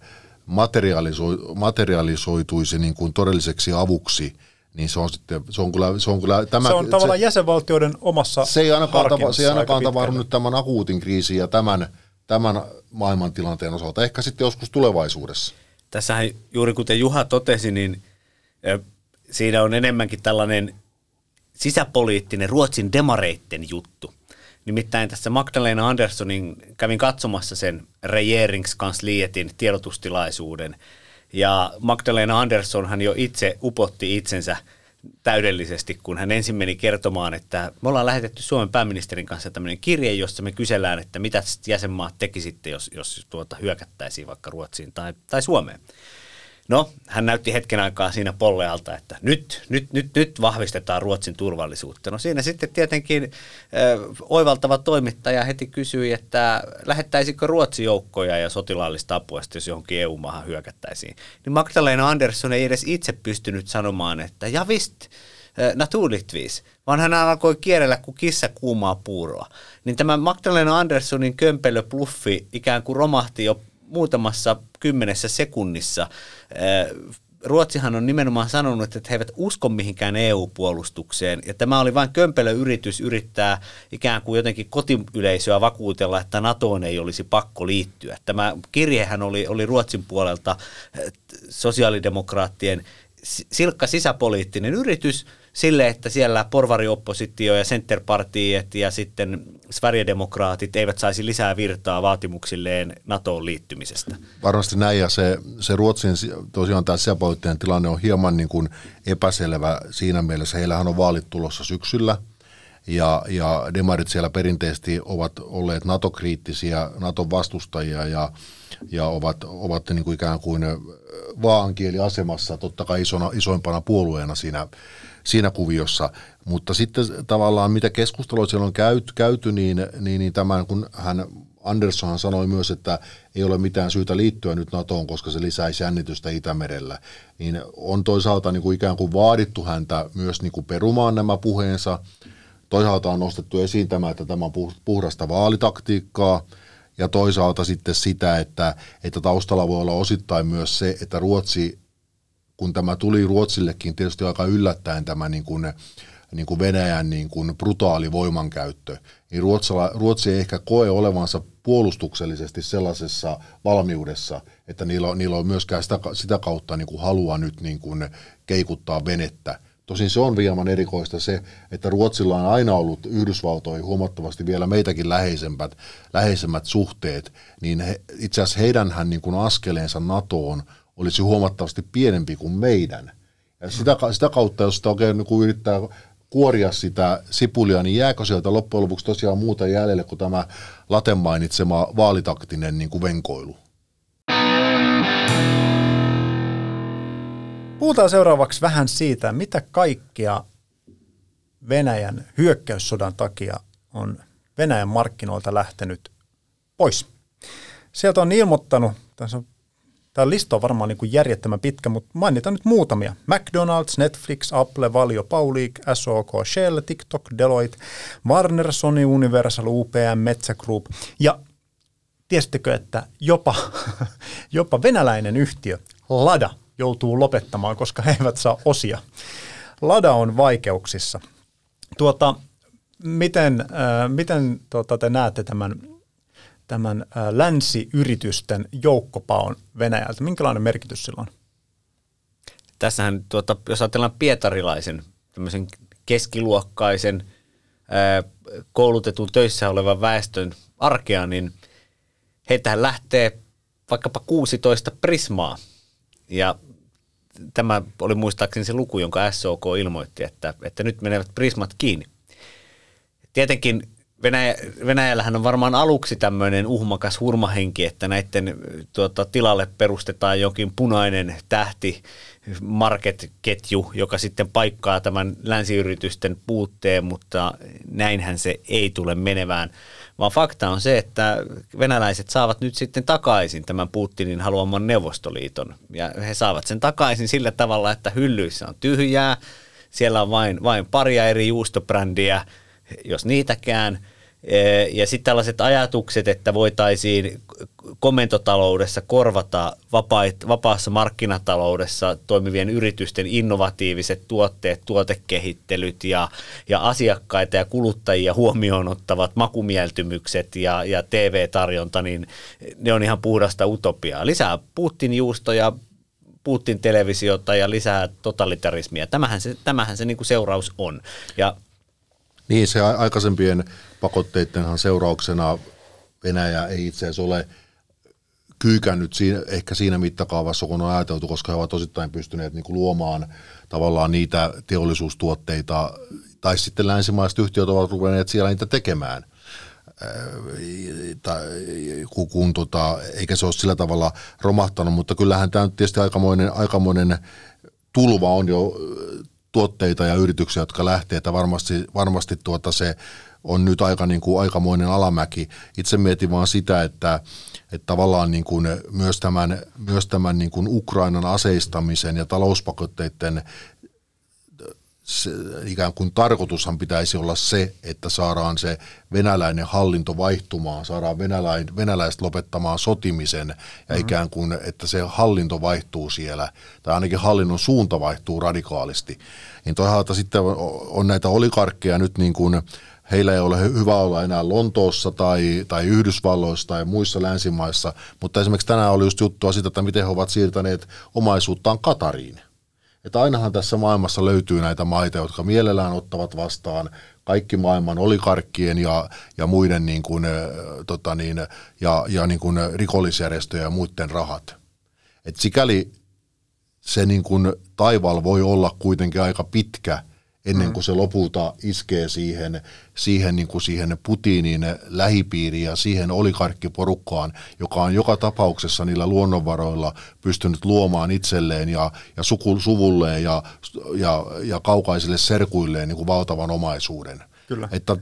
B: materialiso, materialisoituisi niin kuin todelliseksi avuksi – niin se on sitten, se on kyllä, se on kyllä
A: tämä... Se on tavallaan se, jäsenvaltioiden omassa
B: Se ei ainakaan, tava, se ei ainakaan tavannut nyt tämän akuutin kriisin ja tämän, tämän maailmantilanteen osalta, ehkä sitten joskus tulevaisuudessa.
C: Tässähän juuri kuten Juha totesi, niin siinä on enemmänkin tällainen sisäpoliittinen Ruotsin demareitten juttu. Nimittäin tässä Magdalena Anderssonin kävin katsomassa sen Regeringskansliatin tiedotustilaisuuden. Ja Magdalena Andersson hän jo itse upotti itsensä täydellisesti, kun hän ensin meni kertomaan, että me ollaan lähetetty Suomen pääministerin kanssa tämmöinen kirje, jossa me kysellään, että mitä jäsenmaat tekisitte, jos, jos tuota hyökättäisiin vaikka Ruotsiin tai, tai Suomeen. No, hän näytti hetken aikaa siinä pollealta, että nyt, nyt, nyt, nyt vahvistetaan Ruotsin turvallisuutta. No siinä sitten tietenkin äh, oivaltava toimittaja heti kysyi, että lähettäisikö Ruotsi joukkoja ja sotilaallista apua, jos johonkin EU-maahan hyökättäisiin. Niin Magdalena Andersson ei edes itse pystynyt sanomaan, että ja vist, naturligtvis, vaan hän alkoi kierrellä kuin kissa kuumaa puuroa. Niin tämä Magdalena Anderssonin kömpelö pluffi ikään kuin romahti jo muutamassa kymmenessä sekunnissa. Ruotsihan on nimenomaan sanonut, että he eivät usko mihinkään EU-puolustukseen, ja tämä oli vain kömpelö yritys yrittää ikään kuin jotenkin kotiyleisöä vakuutella, että NATOon ei olisi pakko liittyä. Tämä kirjehän oli, oli Ruotsin puolelta sosiaalidemokraattien silkka sisäpoliittinen yritys sille, että siellä porvarioppositio ja centerpartiet ja sitten Sverigedemokraatit eivät saisi lisää virtaa vaatimuksilleen NATOon liittymisestä.
B: Varmasti näin ja se, se Ruotsin tosiaan tämä sisäpoliittinen tilanne on hieman niin kuin epäselvä siinä mielessä. Heillähän on vaalit tulossa syksyllä ja, ja demarit siellä perinteisesti ovat olleet NATO-kriittisiä, NATO vastustajia ja, ja ovat, ovat niin kuin ikään kuin vaankieliasemassa totta kai isona, isoimpana puolueena siinä, siinä kuviossa. Mutta sitten tavallaan mitä keskustelua siellä on käyty, käyty niin, niin, niin tämän kun hän Andersson sanoi myös, että ei ole mitään syytä liittyä nyt NATOon, koska se lisäisi jännitystä Itämerellä, niin on toisaalta niin kuin ikään kuin vaadittu häntä myös niin kuin perumaan nämä puheensa. Toisaalta on nostettu esiin tämä, että tämä on puhdasta vaalitaktiikkaa, ja toisaalta sitten sitä, että, että taustalla voi olla osittain myös se, että Ruotsi, kun tämä tuli Ruotsillekin tietysti aika yllättäen tämä niin kuin, niin kuin Venäjän niin kuin brutaali voimankäyttö, niin Ruotsala, Ruotsi ei ehkä koe olevansa puolustuksellisesti sellaisessa valmiudessa, että niillä niillä on myöskään sitä, sitä kautta niin kuin halua nyt niin kuin keikuttaa venettä. Tosin se on hieman erikoista se, että Ruotsilla on aina ollut Yhdysvaltoihin huomattavasti vielä meitäkin läheisemmät, läheisemmät suhteet, niin he, itse asiassa heidänhän niin kuin askeleensa NATOon olisi huomattavasti pienempi kuin meidän. Ja sitä, sitä kautta, jos sitä oikein niin yrittää kuoria sitä sipulia, niin jääkö sieltä loppujen lopuksi tosiaan muuta jäljelle kuin tämä Laten mainitsema vaalitaktinen niin kuin venkoilu?
A: Puhutaan seuraavaksi vähän siitä, mitä kaikkia Venäjän hyökkäyssodan takia on Venäjän markkinoilta lähtenyt pois. Sieltä on ilmoittanut, tässä on Tämä lista on varmaan niin kuin järjettömän pitkä, mutta mainitaan nyt muutamia. McDonald's, Netflix, Apple, Valio, Paulik, SOK, Shell, TikTok, Deloitte, Warner, Sony, Universal, UPM, Metsä Group. Ja tiesittekö, että jopa, jopa venäläinen yhtiö Lada joutuu lopettamaan, koska he eivät saa osia. Lada on vaikeuksissa. Tuota, miten äh, miten tuota, te näette tämän tämän länsiyritysten joukkopaon Venäjältä? Minkälainen merkitys sillä on?
C: Tässähän, tuota, jos ajatellaan pietarilaisen, tämmöisen keskiluokkaisen, koulutetun töissä olevan väestön arkea, niin heitähän lähtee vaikkapa 16 prismaa. Ja tämä oli muistaakseni se luku, jonka SOK ilmoitti, että, että nyt menevät prismat kiinni. Tietenkin Venäjä, Venäjällähän on varmaan aluksi tämmöinen uhmakas hurmahenki, että näiden tuota, tilalle perustetaan jokin punainen tähti market-ketju, joka sitten paikkaa tämän länsiyritysten puutteen, mutta näinhän se ei tule menevään. Vaan fakta on se, että venäläiset saavat nyt sitten takaisin tämän Putinin haluaman Neuvostoliiton. Ja he saavat sen takaisin sillä tavalla, että hyllyissä on tyhjää, siellä on vain, vain paria eri juustobrändiä, jos niitäkään. Ja sitten tällaiset ajatukset, että voitaisiin komentotaloudessa korvata vapaassa markkinataloudessa toimivien yritysten innovatiiviset tuotteet, tuotekehittelyt ja, ja asiakkaita ja kuluttajia huomioon ottavat makumieltymykset ja, ja TV-tarjonta, niin ne on ihan puhdasta utopiaa. Lisää Putin-juustoja, Putin-televisiota ja lisää totalitarismia. Tämähän se, tämähän se niin seuraus on. Ja
B: Niin, se aikaisempien pakotteittenhan seurauksena Venäjä ei itse asiassa ole kyykännyt siinä, ehkä siinä mittakaavassa, kun on ajateltu, koska he ovat osittain pystyneet niin kuin luomaan tavallaan niitä teollisuustuotteita, tai sitten länsimaiset yhtiöt ovat ruvenneet siellä niitä tekemään – tai, kun, kun tota, eikä se ole sillä tavalla romahtanut, mutta kyllähän tämä on tietysti aikamoinen, aikamoinen tulva on jo tuotteita ja yrityksiä, jotka lähtee, että varmasti, varmasti tuota se on nyt aika niin kuin aikamoinen alamäki. Itse mietin vaan sitä, että, että tavallaan niin kuin myös tämän, myös tämän niin kuin Ukrainan aseistamisen ja talouspakotteiden se, ikään kuin tarkoitushan pitäisi olla se, että saadaan se venäläinen hallinto vaihtumaan, saadaan venäläin, venäläiset lopettamaan sotimisen ja mm-hmm. ikään kuin, että se hallinto vaihtuu siellä, tai ainakin hallinnon suunta vaihtuu radikaalisti. Niin toisaalta sitten on näitä olikarkkeja nyt niin kuin, heillä ei ole hyvä olla enää Lontoossa tai, tai Yhdysvalloissa tai muissa länsimaissa, mutta esimerkiksi tänään oli just juttua siitä, että miten he ovat siirtäneet omaisuuttaan Katariin että ainahan tässä maailmassa löytyy näitä maita, jotka mielellään ottavat vastaan kaikki maailman olikarkkien ja, ja muiden niin kuin, tota niin, ja, ja niin kuin rikollisjärjestöjen ja muiden rahat. Et sikäli se niin kuin taival voi olla kuitenkin aika pitkä ennen mm. kuin se lopulta iskee siihen, siihen, niin kuin siihen Putinin lähipiiriin ja siihen olikarkkiporukkaan, joka on joka tapauksessa niillä luonnonvaroilla pystynyt luomaan itselleen ja, ja suku, suvulleen ja, ja, ja kaukaisille serkuilleen niin kuin valtavan omaisuuden. Kyllä. Että,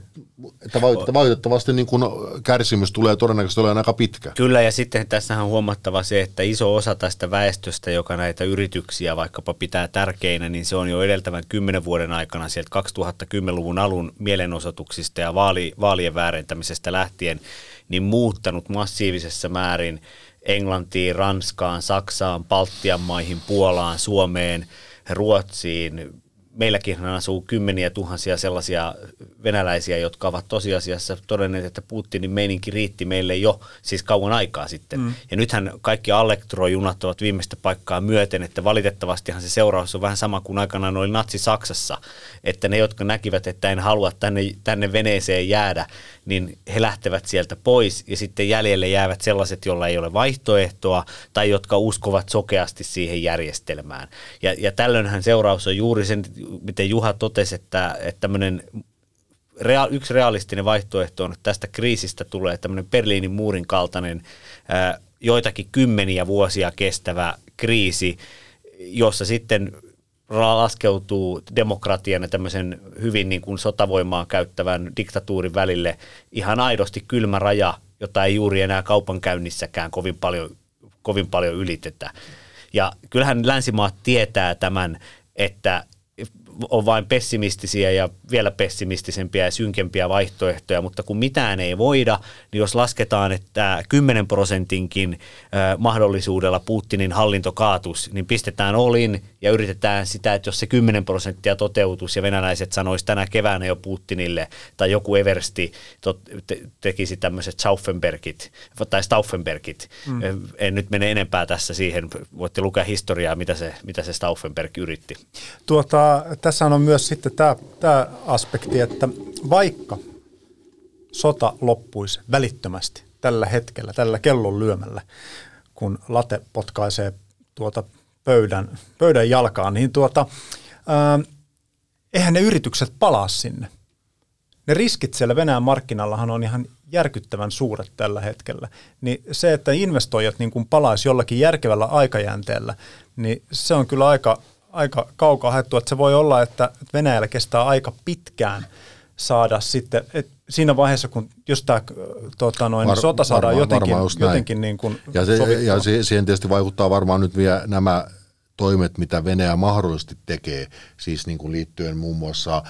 B: että valitettavasti niin kuin kärsimys tulee todennäköisesti olemaan aika pitkä.
C: Kyllä, ja sitten tässä on huomattava se, että iso osa tästä väestöstä, joka näitä yrityksiä vaikkapa pitää tärkeinä, niin se on jo edeltävän kymmenen vuoden aikana sieltä 2010-luvun alun mielenosoituksista ja vaali, vaalien väärentämisestä lähtien, niin muuttanut massiivisessa määrin Englantiin, Ranskaan, Saksaan, Baltian maihin, Puolaan, Suomeen, Ruotsiin, meilläkin asuu kymmeniä tuhansia sellaisia venäläisiä, jotka ovat tosiasiassa todenneet, että Putinin meininki riitti meille jo siis kauan aikaa sitten. Mm. Ja nythän kaikki elektrojunat ovat viimeistä paikkaa myöten, että valitettavastihan se seuraus on vähän sama kuin aikanaan oli Natsi-Saksassa, että ne, jotka näkivät, että en halua tänne, tänne veneeseen jäädä, niin he lähtevät sieltä pois ja sitten jäljelle jäävät sellaiset, joilla ei ole vaihtoehtoa tai jotka uskovat sokeasti siihen järjestelmään. Ja, ja tällöinhän seuraus on juuri sen, miten Juha totesi, että, että tämmöinen rea- yksi realistinen vaihtoehto on, että tästä kriisistä tulee tämmöinen Berliinin muurin kaltainen ää, joitakin kymmeniä vuosia kestävä kriisi, jossa sitten laskeutuu demokratian ja tämmöisen hyvin niin kuin sotavoimaa käyttävän diktatuurin välille ihan aidosti kylmä raja, jota ei juuri enää kaupankäynnissäkään kovin paljon, kovin paljon ylitetä. Ja kyllähän länsimaat tietää tämän, että on vain pessimistisiä ja vielä pessimistisempiä ja synkempiä vaihtoehtoja, mutta kun mitään ei voida, niin jos lasketaan, että 10 prosentinkin mahdollisuudella Putinin hallinto kaatus, niin pistetään olin ja yritetään sitä, että jos se 10 prosenttia toteutus ja venäläiset sanoisi tänä keväänä jo Putinille tai joku Eversti tot, te, tekisi tämmöiset Stauffenbergit tai Stauffenbergit. Mm. En nyt mene enempää tässä siihen, voitte lukea historiaa, mitä se, mitä se Stauffenberg yritti.
A: Tuota, tässä on myös sitten tämä, tämä aspekti, että vaikka sota loppuisi välittömästi tällä hetkellä, tällä kellon lyömällä, kun late potkaisee tuota pöydän, pöydän jalkaan, niin tuota, ää, eihän ne yritykset palaa sinne. Ne riskit siellä Venäjän markkinallahan on ihan järkyttävän suuret tällä hetkellä. Niin se, että investoijat niin kuin palaisi jollakin järkevällä aikajänteellä, niin se on kyllä aika, aika kaukaa haettu, että se voi olla, että Venäjällä kestää aika pitkään saada sitten, että siinä vaiheessa, kun jos tämä tota noin, Var, sota saadaan varmaan, jotenkin, varmaan jotenkin niin kuin
B: ja, se, ja se, siihen tietysti vaikuttaa varmaan nyt vielä nämä toimet, mitä Venäjä mahdollisesti tekee, siis niin kuin liittyen muun muassa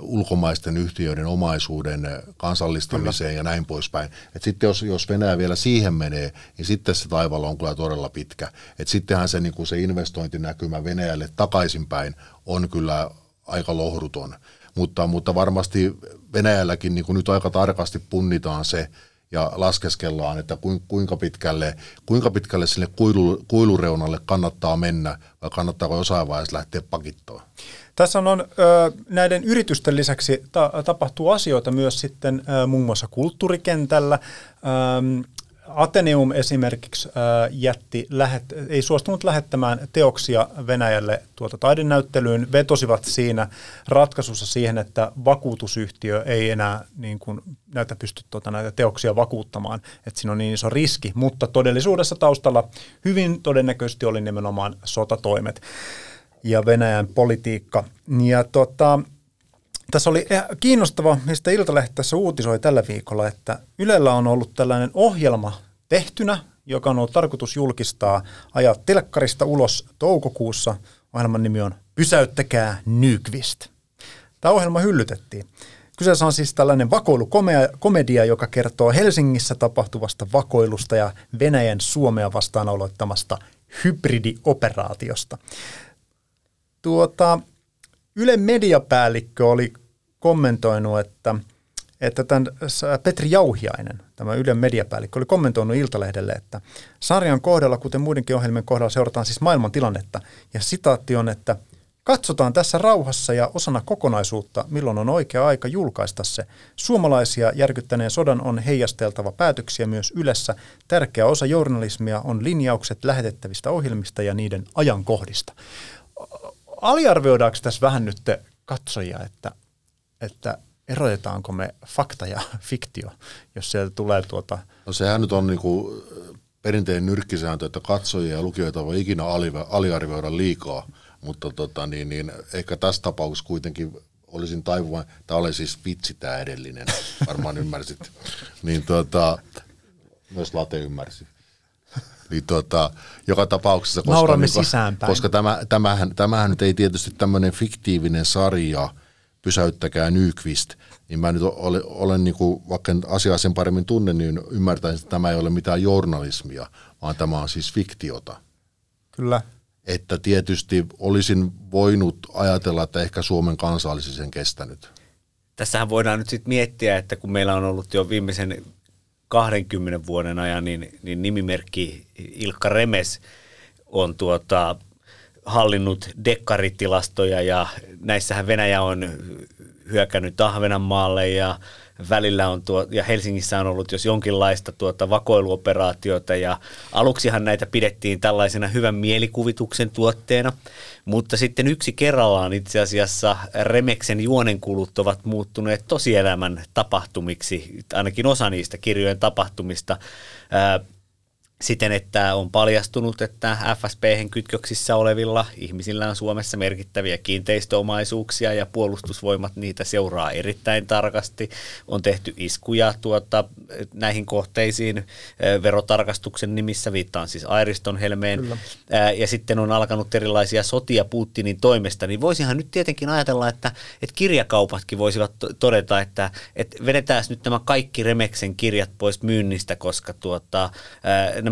B: ulkomaisten yhtiöiden omaisuuden kansallistamiseen kyllä. ja näin poispäin. Et sitten jos, jos Venäjä vielä siihen menee, niin sitten se taivaalla on kyllä todella pitkä. Et sittenhän se, niin kuin se investointinäkymä Venäjälle takaisinpäin on kyllä aika lohduton. Mutta, mutta varmasti Venäjälläkin niin kuin nyt aika tarkasti punnitaan se, ja laskeskellaan, että kuinka pitkälle, kuinka pitkälle sinne kuilu, kuilureunalle kannattaa mennä vai kannattaako jossain vaiheessa lähteä pakittoon.
A: Tässä on, näiden yritysten lisäksi ta, tapahtuu asioita myös sitten muun muassa kulttuurikentällä. Ateneum esimerkiksi jätti, lähet, ei suostunut lähettämään teoksia Venäjälle tuota taidenäyttelyyn, vetosivat siinä ratkaisussa siihen, että vakuutusyhtiö ei enää niin kuin, näitä pysty tuota, näitä teoksia vakuuttamaan, että siinä on niin iso riski, mutta todellisuudessa taustalla hyvin todennäköisesti oli nimenomaan sotatoimet ja Venäjän politiikka. Ja tota, tässä oli eh, kiinnostava, mistä Iltalehti tässä uutisoi tällä viikolla, että Ylellä on ollut tällainen ohjelma tehtynä, joka on ollut tarkoitus julkistaa ajaa telkkarista ulos toukokuussa. Ohjelman nimi on Pysäyttäkää Nykvist. Tämä ohjelma hyllytettiin. Kyseessä on siis tällainen vakoilukomedia, joka kertoo Helsingissä tapahtuvasta vakoilusta ja Venäjän Suomea vastaan aloittamasta hybridioperaatiosta. Tuota, Ylen mediapäällikkö oli kommentoinut, että, että tämän Petri Jauhiainen, tämä Ylen mediapäällikkö, oli kommentoinut Iltalehdelle, että sarjan kohdalla, kuten muidenkin ohjelmien kohdalla, seurataan siis maailman tilannetta. Ja sitaatti on, että Katsotaan tässä rauhassa ja osana kokonaisuutta, milloin on oikea aika julkaista se. Suomalaisia järkyttäneen sodan on heijasteltava päätöksiä myös Ylessä. Tärkeä osa journalismia on linjaukset lähetettävistä ohjelmista ja niiden ajankohdista aliarvioidaanko tässä vähän nyt katsojia, että, että erotetaanko me fakta ja fiktio, jos sieltä tulee tuota...
B: No sehän nyt on niinku perinteinen nyrkkisääntö, että katsojia ja lukijoita voi ikinä aliarvioida liikaa, mutta tota, niin, niin, ehkä tässä tapauksessa kuitenkin olisin taipuvan, tämä oli siis vitsi tämä edellinen, varmaan ymmärsit, niin tuota, myös Late ymmärsi. Niin tuota, joka tapauksessa, koska,
A: Nauramme
B: niin,
A: sisäänpäin.
B: koska tämä, tämähän, tämähän nyt ei tietysti tämmöinen fiktiivinen sarja, pysäyttäkää Nyqvist, niin mä nyt olen, olen niin kuin, vaikka asiaa sen paremmin tunne, niin ymmärtäisin, että tämä ei ole mitään journalismia, vaan tämä on siis fiktiota.
A: Kyllä.
B: Että tietysti olisin voinut ajatella, että ehkä Suomen kansa olisi sen kestänyt.
C: Tässähän voidaan nyt sitten miettiä, että kun meillä on ollut jo viimeisen 20 vuoden ajan, niin, niin nimimerkki Ilkka Remes on tuota, hallinnut dekkaritilastoja ja näissähän Venäjä on hyökännyt Ahvenanmaalle ja välillä on tuo, ja Helsingissä on ollut jos jonkinlaista tuota vakoiluoperaatiota ja aluksihan näitä pidettiin tällaisena hyvän mielikuvituksen tuotteena, mutta sitten yksi kerrallaan itse asiassa Remeksen juonenkulut ovat muuttuneet tosielämän tapahtumiksi, ainakin osa niistä kirjojen tapahtumista. Ää, siten, että on paljastunut, että fsp kytköksissä olevilla ihmisillä on Suomessa merkittäviä kiinteistöomaisuuksia ja puolustusvoimat niitä seuraa erittäin tarkasti. On tehty iskuja tuota, näihin kohteisiin verotarkastuksen nimissä, viittaan siis Airiston helmeen, Kyllä. ja sitten on alkanut erilaisia sotia Putinin toimesta, niin voisihan nyt tietenkin ajatella, että, että kirjakaupatkin voisivat todeta, että, että vedetään nyt nämä kaikki Remeksen kirjat pois myynnistä, koska tuota,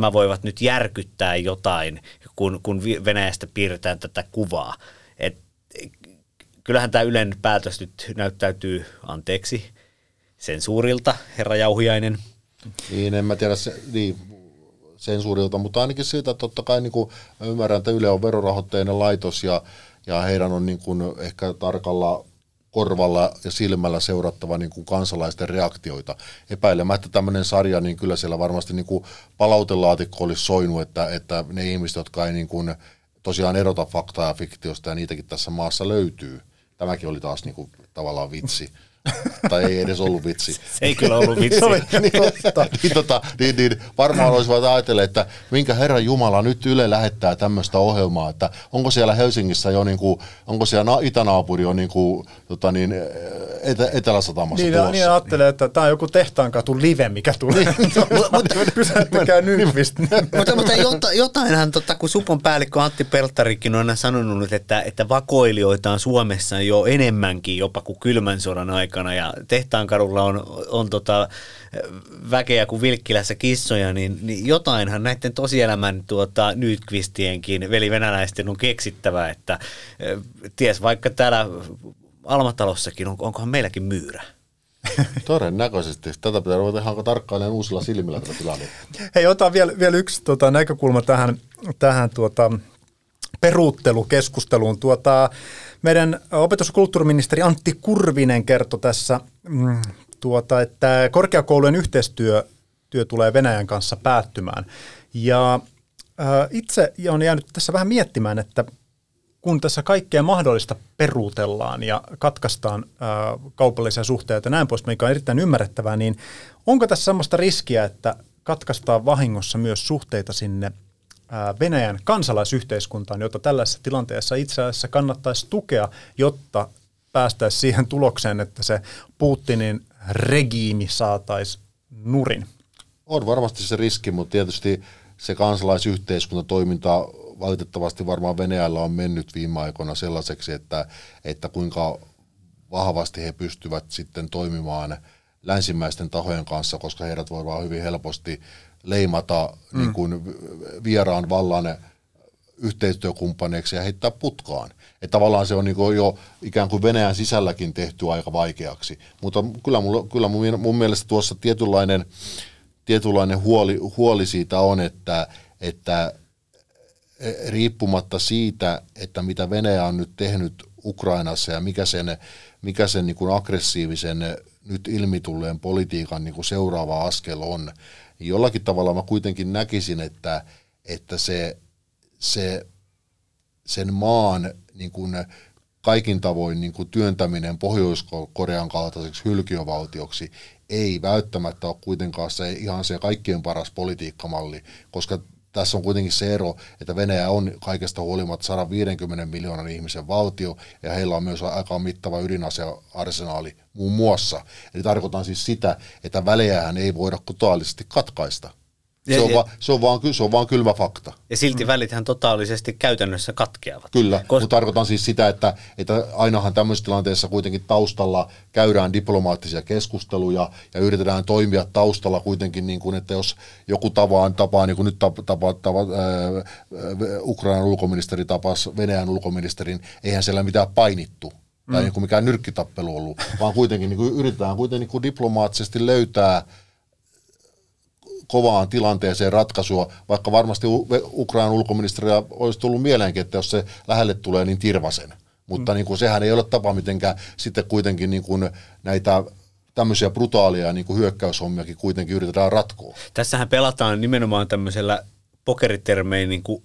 C: nämä voivat nyt järkyttää jotain, kun, kun Venäjästä piirretään tätä kuvaa. Et, kyllähän tämä Ylen päätös nyt näyttäytyy anteeksi sensuurilta, herra Jauhiainen.
B: Niin, en mä tiedä se, niin, sensuurilta, mutta ainakin siitä, että totta kai niin kuin, ymmärrän, että Yle on verorahoitteinen laitos ja, ja heidän on niin kuin, ehkä tarkalla korvalla ja silmällä seurattava niin kuin kansalaisten reaktioita. Epäilemättä tämmöinen sarja, niin kyllä siellä varmasti niin kuin palautelaatikko olisi soinut, että, että ne ihmiset, jotka ei niin kuin tosiaan erota faktaa ja fiktiosta, ja niitäkin tässä maassa löytyy. Tämäkin oli taas niin kuin tavallaan vitsi tai ei edes ollut vitsi. Se
C: ei kyllä ollut vitsi.
B: niin, totta. niin, tota, niin, niin, varmaan olisivat ajatelleet, että minkä Herran Jumala nyt Yle lähettää tämmöistä ohjelmaa, että onko siellä Helsingissä jo, niin kuin, onko siellä itänaapuri jo niin kuin, tota niin, etä, Etelä-Satamassa
A: niin,
B: tulossa.
A: Niin ajattelee, että tämä on joku tehtaankatu live, mikä tulee. Niin. mutta pysäyttäkää Nykvist.
C: mutta, mutta jotainhan, tota, kun Supon päällikkö Antti Peltarikin on aina sanonut, että, että vakoilijoita on Suomessa jo enemmänkin jopa kuin kylmän sodan aikana aikana ja Tehtaankadulla on, on tota, väkeä kuin Vilkkilässä kissoja, niin, niin jotainhan näiden tosielämän tuota, Nykvistienkin veli venäläisten on keksittävä, että ties vaikka täällä Almatalossakin, on, onkohan meilläkin myyrä?
B: Todennäköisesti. Tätä pitää ruveta ihan tarkkailemaan uusilla silmillä tätä tilannetta.
A: Hei, otan vielä, vielä yksi tota, näkökulma tähän, tähän tuota, peruuttelukeskusteluun. Tuota, Meidän opetus- ja kulttuuriministeri Antti Kurvinen kertoi tässä, mm, tuota, että korkeakoulujen yhteistyö työ tulee Venäjän kanssa päättymään. Ja äh, itse olen jäänyt tässä vähän miettimään, että kun tässä kaikkea mahdollista peruutellaan ja katkaistaan äh, kaupallisia suhteita ja näin pois, mikä on erittäin ymmärrettävää, niin onko tässä sellaista riskiä, että katkaistaan vahingossa myös suhteita sinne Venäjän kansalaisyhteiskuntaan, jota tällaisessa tilanteessa itse asiassa kannattaisi tukea, jotta päästäisiin siihen tulokseen, että se Putinin regiimi saataisiin nurin?
B: On varmasti se riski, mutta tietysti se kansalaisyhteiskuntatoiminta valitettavasti varmaan Venäjällä on mennyt viime aikoina sellaiseksi, että, että kuinka vahvasti he pystyvät sitten toimimaan länsimäisten tahojen kanssa, koska heidät voidaan hyvin helposti leimata mm. niin kuin vieraan vallan yhteistyökumppaneiksi ja heittää putkaan. Että tavallaan se on niin jo ikään kuin Venäjän sisälläkin tehty aika vaikeaksi. Mutta kyllä, mulla, kyllä mun, mun mielestä tuossa tietynlainen, tietynlainen huoli, huoli siitä on, että, että riippumatta siitä, että mitä Venäjä on nyt tehnyt Ukrainassa ja mikä sen, mikä sen niin kuin aggressiivisen nyt ilmitulleen politiikan niin kuin seuraava askel on, niin jollakin tavalla mä kuitenkin näkisin, että, että se, se, sen maan niin kuin kaikin tavoin niin kuin työntäminen Pohjois-Korean kaltaiseksi hylkiövaltioksi ei välttämättä ole kuitenkaan se ihan se kaikkien paras politiikkamalli, koska tässä on kuitenkin se ero, että Venäjä on kaikesta huolimatta 150 miljoonan ihmisen valtio, ja heillä on myös aika mittava ydinasearsenaali muun muassa. Eli tarkoitan siis sitä, että välejähän ei voida totaalisesti katkaista. Se on, va, se, on vaan, se on vaan kylmä fakta.
C: Ja silti mm. välithän totaalisesti käytännössä katkeavat.
B: Kyllä, Kos- mutta tarkoitan siis sitä, että, että ainahan tämmöisessä tilanteessa kuitenkin taustalla käydään diplomaattisia keskusteluja ja yritetään toimia taustalla kuitenkin, niin kuin, että jos joku tavaan tapaa, niin kuin nyt tapa, tapa, tapa, äh, Ukrainan ulkoministeri tapasi Venäjän ulkoministerin, eihän siellä mitään painittu tai mm. niin kuin mikään nyrkkitappelu ollut, vaan kuitenkin niin kuin yritetään kuitenkin niin kuin diplomaattisesti löytää – kovaan tilanteeseen ratkaisua, vaikka varmasti Ukrainan ulkoministeriä olisi tullut mieleenkin, että jos se lähelle tulee, niin tirvasen. Mutta mm. niin kuin, sehän ei ole tapa mitenkään sitten kuitenkin niin kuin näitä tämmöisiä brutaalia niin kuin hyökkäyshommiakin kuitenkin yritetään ratkoa.
C: Tässähän pelataan nimenomaan tämmöisellä pokeritermein niin kuin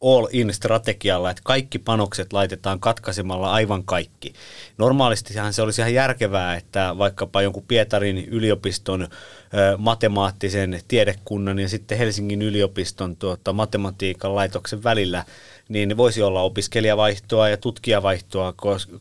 C: all-in-strategialla, että kaikki panokset laitetaan katkaisemalla aivan kaikki. Normaalistihan se olisi ihan järkevää, että vaikkapa jonkun Pietarin yliopiston matemaattisen tiedekunnan ja sitten Helsingin yliopiston tuota, matematiikan laitoksen välillä niin voisi olla opiskelijavaihtoa ja tutkijavaihtoa,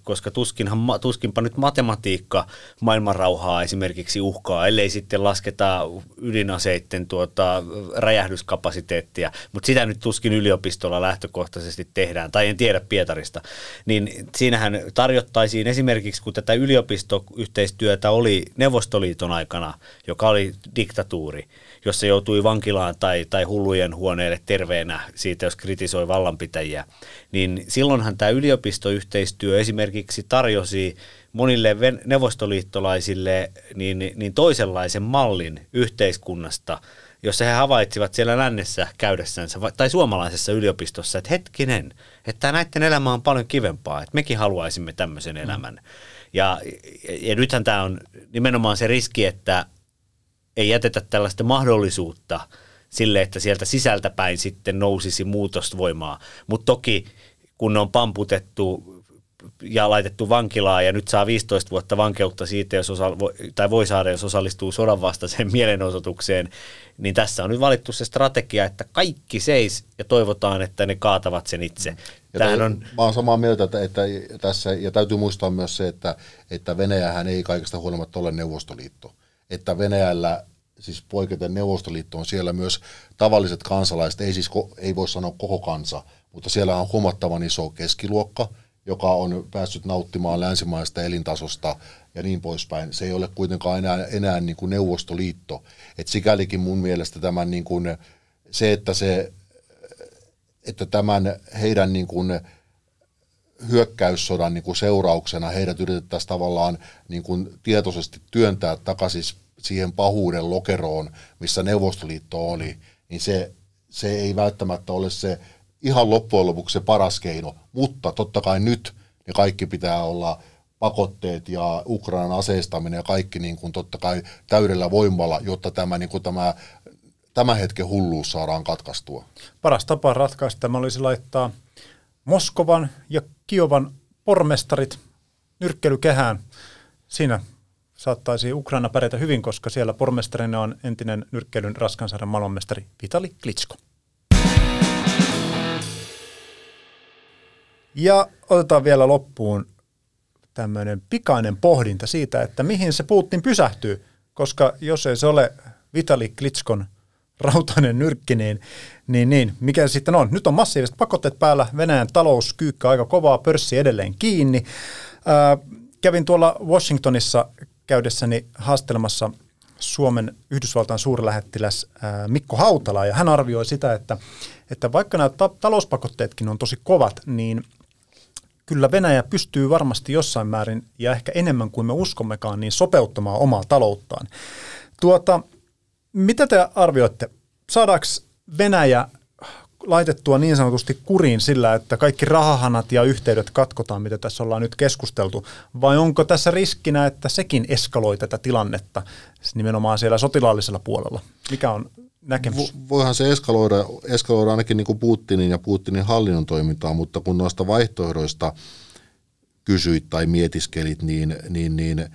C: koska tuskinhan, tuskinpa nyt matematiikka maailmanrauhaa esimerkiksi uhkaa, ellei sitten lasketa ydinaseiden tuota, räjähdyskapasiteettia, mutta sitä nyt tuskin yliopistolla lähtökohtaisesti tehdään, tai en tiedä Pietarista, niin siinähän tarjottaisiin esimerkiksi, kun tätä yliopistoyhteistyötä oli Neuvostoliiton aikana, joka oli diktatuuri, jossa joutui vankilaan tai, tai hullujen huoneelle terveenä siitä, jos kritisoi vallanpitäjiä, niin silloinhan tämä yliopistoyhteistyö esimerkiksi tarjosi monille neuvostoliittolaisille niin, niin toisenlaisen mallin yhteiskunnasta, jossa he havaitsivat siellä lännessä käydessänsä tai suomalaisessa yliopistossa, että hetkinen, että näiden elämä on paljon kivempaa, että mekin haluaisimme tämmöisen elämän. Ja, ja nythän tämä on nimenomaan se riski, että ei jätetä tällaista mahdollisuutta sille, että sieltä sisältä päin sitten nousisi muutosvoimaa. Mutta toki kun ne on pamputettu ja laitettu vankilaan ja nyt saa 15 vuotta vankeutta siitä, jos osa, tai voi saada, jos osallistuu sodan vastaiseen mielenosoitukseen, niin tässä on nyt valittu se strategia, että kaikki seis ja toivotaan, että ne kaatavat sen itse.
B: Ja Tämähän on... Mä olen samaa mieltä, että, että tässä, ja täytyy muistaa myös se, että, että Venäjähän ei kaikesta huolimatta ole Neuvostoliitto. Että Venäjällä siis poiketen Neuvostoliittoon, siellä myös tavalliset kansalaiset, ei siis ei voi sanoa koko kansa, mutta siellä on huomattavan iso keskiluokka, joka on päässyt nauttimaan länsimaista elintasosta ja niin poispäin. Se ei ole kuitenkaan enää, enää niin kuin Neuvostoliitto. Et sikälikin mun mielestä tämän niin kuin, se, että, se, että tämän heidän niin kuin, hyökkäyssodan niin kuin seurauksena heidät yritettäisiin tavallaan niin kuin tietoisesti työntää takaisin siihen pahuuden lokeroon, missä Neuvostoliitto oli, niin se, se ei välttämättä ole se ihan loppujen lopuksi se paras keino, mutta totta kai nyt niin kaikki pitää olla pakotteet ja Ukrainan aseistaminen ja kaikki niin kuin totta kai täydellä voimalla, jotta tämä, niin kuin tämä tämän hetken hulluus saadaan katkaistua.
A: Paras tapa ratkaista tämä olisi laittaa Moskovan ja Kiovan pormestarit nyrkkelykehään. Siinä saattaisi Ukraina pärjätä hyvin, koska siellä pormestarina on entinen nyrkkeilyn raskansarjan maailmanmestari Vitali Klitschko. Ja otetaan vielä loppuun tämmöinen pikainen pohdinta siitä, että mihin se Putin pysähtyy, koska jos ei se ole Vitali Klitschkon rautainen nyrkki, niin, niin, niin mikä se sitten on? Nyt on massiiviset pakotteet päällä, Venäjän talous kyykkää aika kovaa, pörssi edelleen kiinni. Ää, kävin tuolla Washingtonissa käydessäni haastelemassa Suomen Yhdysvaltain suurlähettiläs ää, Mikko Hautala, ja hän arvioi sitä, että, että vaikka nämä ta- talouspakotteetkin on tosi kovat, niin kyllä Venäjä pystyy varmasti jossain määrin, ja ehkä enemmän kuin me uskommekaan, niin sopeuttamaan omaa talouttaan. Tuota, mitä te arvioitte? Saadaanko Venäjä laitettua niin sanotusti kuriin sillä, että kaikki rahahanat ja yhteydet katkotaan, mitä tässä ollaan nyt keskusteltu, vai onko tässä riskinä, että sekin eskaloi tätä tilannetta nimenomaan siellä sotilaallisella puolella? Mikä on näkemys?
B: Voihan se eskaloida, eskaloida ainakin niin kuin Putinin ja Putinin hallinnon toimintaa, mutta kun noista vaihtoehdoista kysyit tai mietiskelit, niin, niin, niin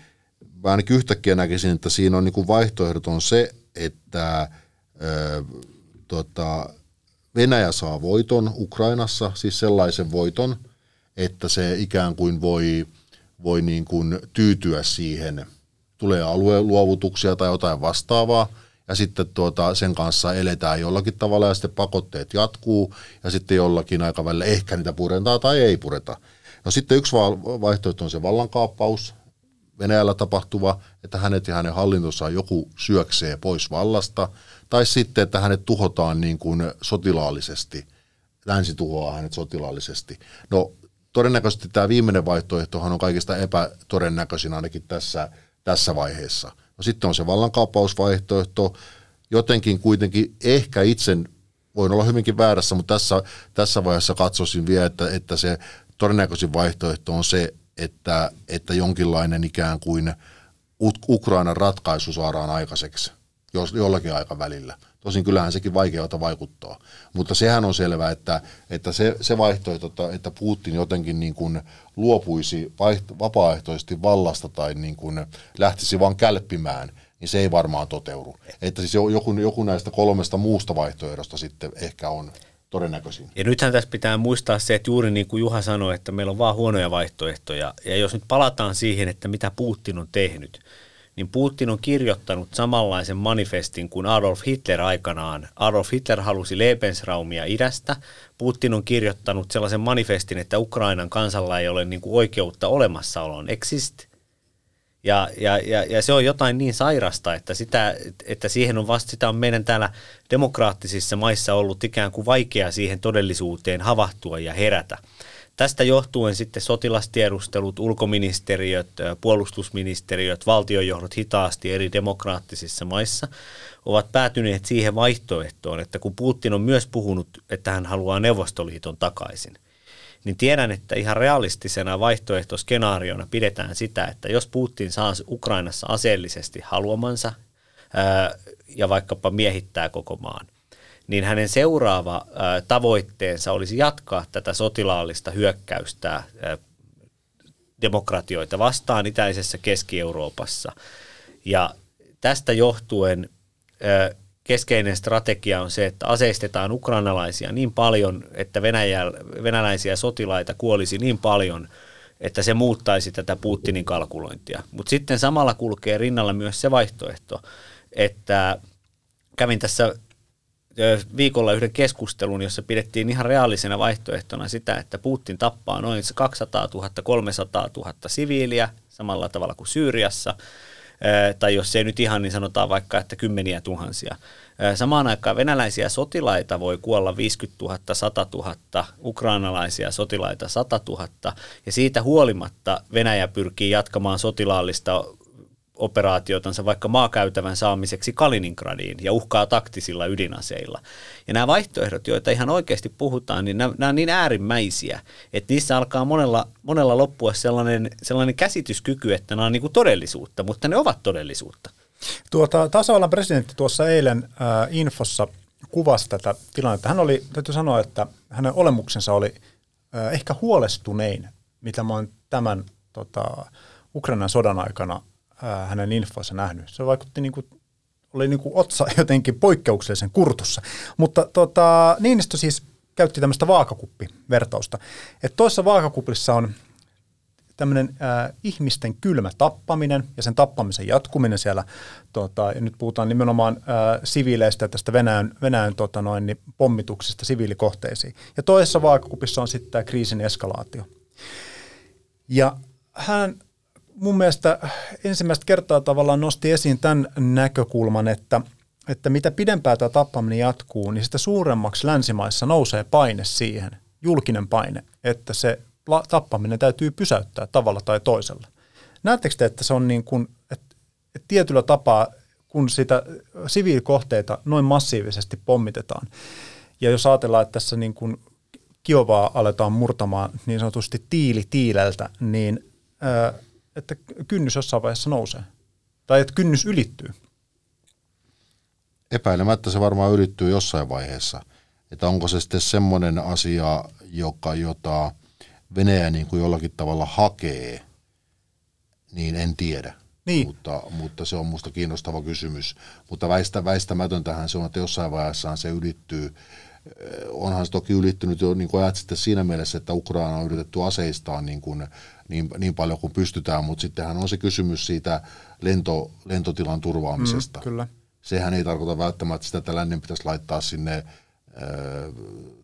B: ainakin yhtäkkiä näkisin, että siinä on niin kuin vaihtoehdot on se, että tota, Venäjä saa voiton Ukrainassa, siis sellaisen voiton, että se ikään kuin voi, voi niin kuin tyytyä siihen, tulee alueluovutuksia tai jotain vastaavaa, ja sitten tuota, sen kanssa eletään jollakin tavalla ja sitten pakotteet jatkuu ja sitten jollakin aikavälillä ehkä niitä puretaan tai ei pureta. No sitten yksi vaihtoehto on se vallankaappaus, Venäjällä tapahtuva, että hänet ja hänen hallintonsa joku syöksee pois vallasta, tai sitten, että hänet tuhotaan niin kuin sotilaallisesti, länsi tuhoaa hänet sotilaallisesti. No todennäköisesti tämä viimeinen vaihtoehtohan on kaikista epätodennäköisin ainakin tässä, tässä vaiheessa. No sitten on se vallankaappausvaihtoehto, jotenkin kuitenkin ehkä itse, voin olla hyvinkin väärässä, mutta tässä, tässä vaiheessa katsoisin vielä, että, että se todennäköisin vaihtoehto on se, että, että jonkinlainen ikään kuin Ukrainan ratkaisu saadaan aikaiseksi jollakin aikavälillä. Tosin kyllähän sekin vaikeutta vaikuttaa. Mutta sehän on selvää, että, että se, se vaihtoehto, että Putin jotenkin niin kuin luopuisi vaihto, vapaaehtoisesti vallasta tai niin kuin lähtisi vain kälppimään, niin se ei varmaan toteudu. Että siis joku, joku näistä kolmesta muusta vaihtoehdosta sitten ehkä on todennäköisin.
C: Ja nythän tässä pitää muistaa se, että juuri niin kuin Juha sanoi, että meillä on vaan huonoja vaihtoehtoja. Ja jos nyt palataan siihen, että mitä Putin on tehnyt, niin Putin on kirjoittanut samanlaisen manifestin kuin Adolf Hitler aikanaan. Adolf Hitler halusi Lebensraumia idästä. Putin on kirjoittanut sellaisen manifestin, että Ukrainan kansalla ei ole niin kuin oikeutta olemassaoloon, exist – ja, ja, ja, ja se on jotain niin sairasta, että, sitä, että siihen on vasta, sitä on meidän täällä demokraattisissa maissa ollut ikään kuin vaikea siihen todellisuuteen havahtua ja herätä. Tästä johtuen sitten sotilastiedustelut, ulkoministeriöt, puolustusministeriöt, valtionjohdot hitaasti eri demokraattisissa maissa ovat päätyneet siihen vaihtoehtoon, että kun Putin on myös puhunut, että hän haluaa Neuvostoliiton takaisin, niin tiedän, että ihan realistisena vaihtoehtoskenaariona pidetään sitä, että jos Putin saa Ukrainassa aseellisesti haluamansa ja vaikkapa miehittää koko maan, niin hänen seuraava tavoitteensa olisi jatkaa tätä sotilaallista hyökkäystä demokratioita vastaan itäisessä Keski-Euroopassa. Ja tästä johtuen keskeinen strategia on se, että aseistetaan ukrainalaisia niin paljon, että Venäjä, venäläisiä sotilaita kuolisi niin paljon, että se muuttaisi tätä Putinin kalkulointia. Mutta sitten samalla kulkee rinnalla myös se vaihtoehto, että kävin tässä viikolla yhden keskustelun, jossa pidettiin ihan reaalisena vaihtoehtona sitä, että Putin tappaa noin 200 000, 300 000 siviiliä samalla tavalla kuin Syyriassa – tai jos ei nyt ihan, niin sanotaan vaikka, että kymmeniä tuhansia. Samaan aikaan venäläisiä sotilaita voi kuolla 50 000, 100 000, ukrainalaisia sotilaita 100 000, ja siitä huolimatta Venäjä pyrkii jatkamaan sotilaallista operaattiotansa vaikka maakäytävän saamiseksi Kaliningradiin ja uhkaa taktisilla ydinaseilla. Ja nämä vaihtoehdot, joita ihan oikeasti puhutaan, niin nämä, nämä on niin äärimmäisiä, että niissä alkaa monella, monella loppua sellainen, sellainen käsityskyky, että nämä on niin kuin todellisuutta, mutta ne ovat todellisuutta.
A: Tuota, tasavallan presidentti tuossa eilen äh, infossa kuvasi tätä tilannetta. Hän oli, täytyy sanoa, että hänen olemuksensa oli äh, ehkä huolestunein, mitä mä oon tämän tota, Ukrainan sodan aikana hänen infoissa nähnyt. Se vaikutti niin kuin, oli niin kuin otsa jotenkin poikkeuksellisen kurtussa. Mutta tota, Niinistö siis käytti tämmöistä vaakakuppivertausta. Että toisessa vaakakupissa on tämmöinen äh, ihmisten kylmä tappaminen ja sen tappamisen jatkuminen siellä, tota, ja nyt puhutaan nimenomaan äh, siviileistä ja tästä Venäjän, Venäjän tota noin, niin pommituksista siviilikohteisiin. Ja toisessa vaakakupissa on sitten tämä kriisin eskalaatio. Ja hän mun mielestä ensimmäistä kertaa tavallaan nosti esiin tämän näkökulman, että, että mitä pidempään tämä tappaminen jatkuu, niin sitä suuremmaksi länsimaissa nousee paine siihen, julkinen paine, että se tappaminen täytyy pysäyttää tavalla tai toisella. Näettekö te, että se on niin kuin, että, että tietyllä tapaa, kun sitä siviilikohteita noin massiivisesti pommitetaan, ja jos ajatellaan, että tässä niin kuin Kiovaa aletaan murtamaan niin sanotusti tiili tiileltä, niin että kynnys jossain vaiheessa nousee. Tai että kynnys ylittyy.
B: Epäilemättä se varmaan ylittyy jossain vaiheessa. Että onko se sitten semmoinen asia, joka, jota Venäjä niin kuin jollakin tavalla hakee, niin en tiedä.
A: Niin.
B: Mutta, mutta se on minusta kiinnostava kysymys. Mutta väistä, väistämätöntähän se on, että jossain vaiheessa se ylittyy onhan se toki ylittynyt jo, niin kuin ajat sitten siinä mielessä, että Ukraina on yritetty aseistaa niin, kuin, niin, niin paljon kuin pystytään, mutta sittenhän on se kysymys siitä lento, lentotilan turvaamisesta.
A: Mm, kyllä.
B: Sehän ei tarkoita välttämättä sitä, että lännen pitäisi laittaa sinne äh,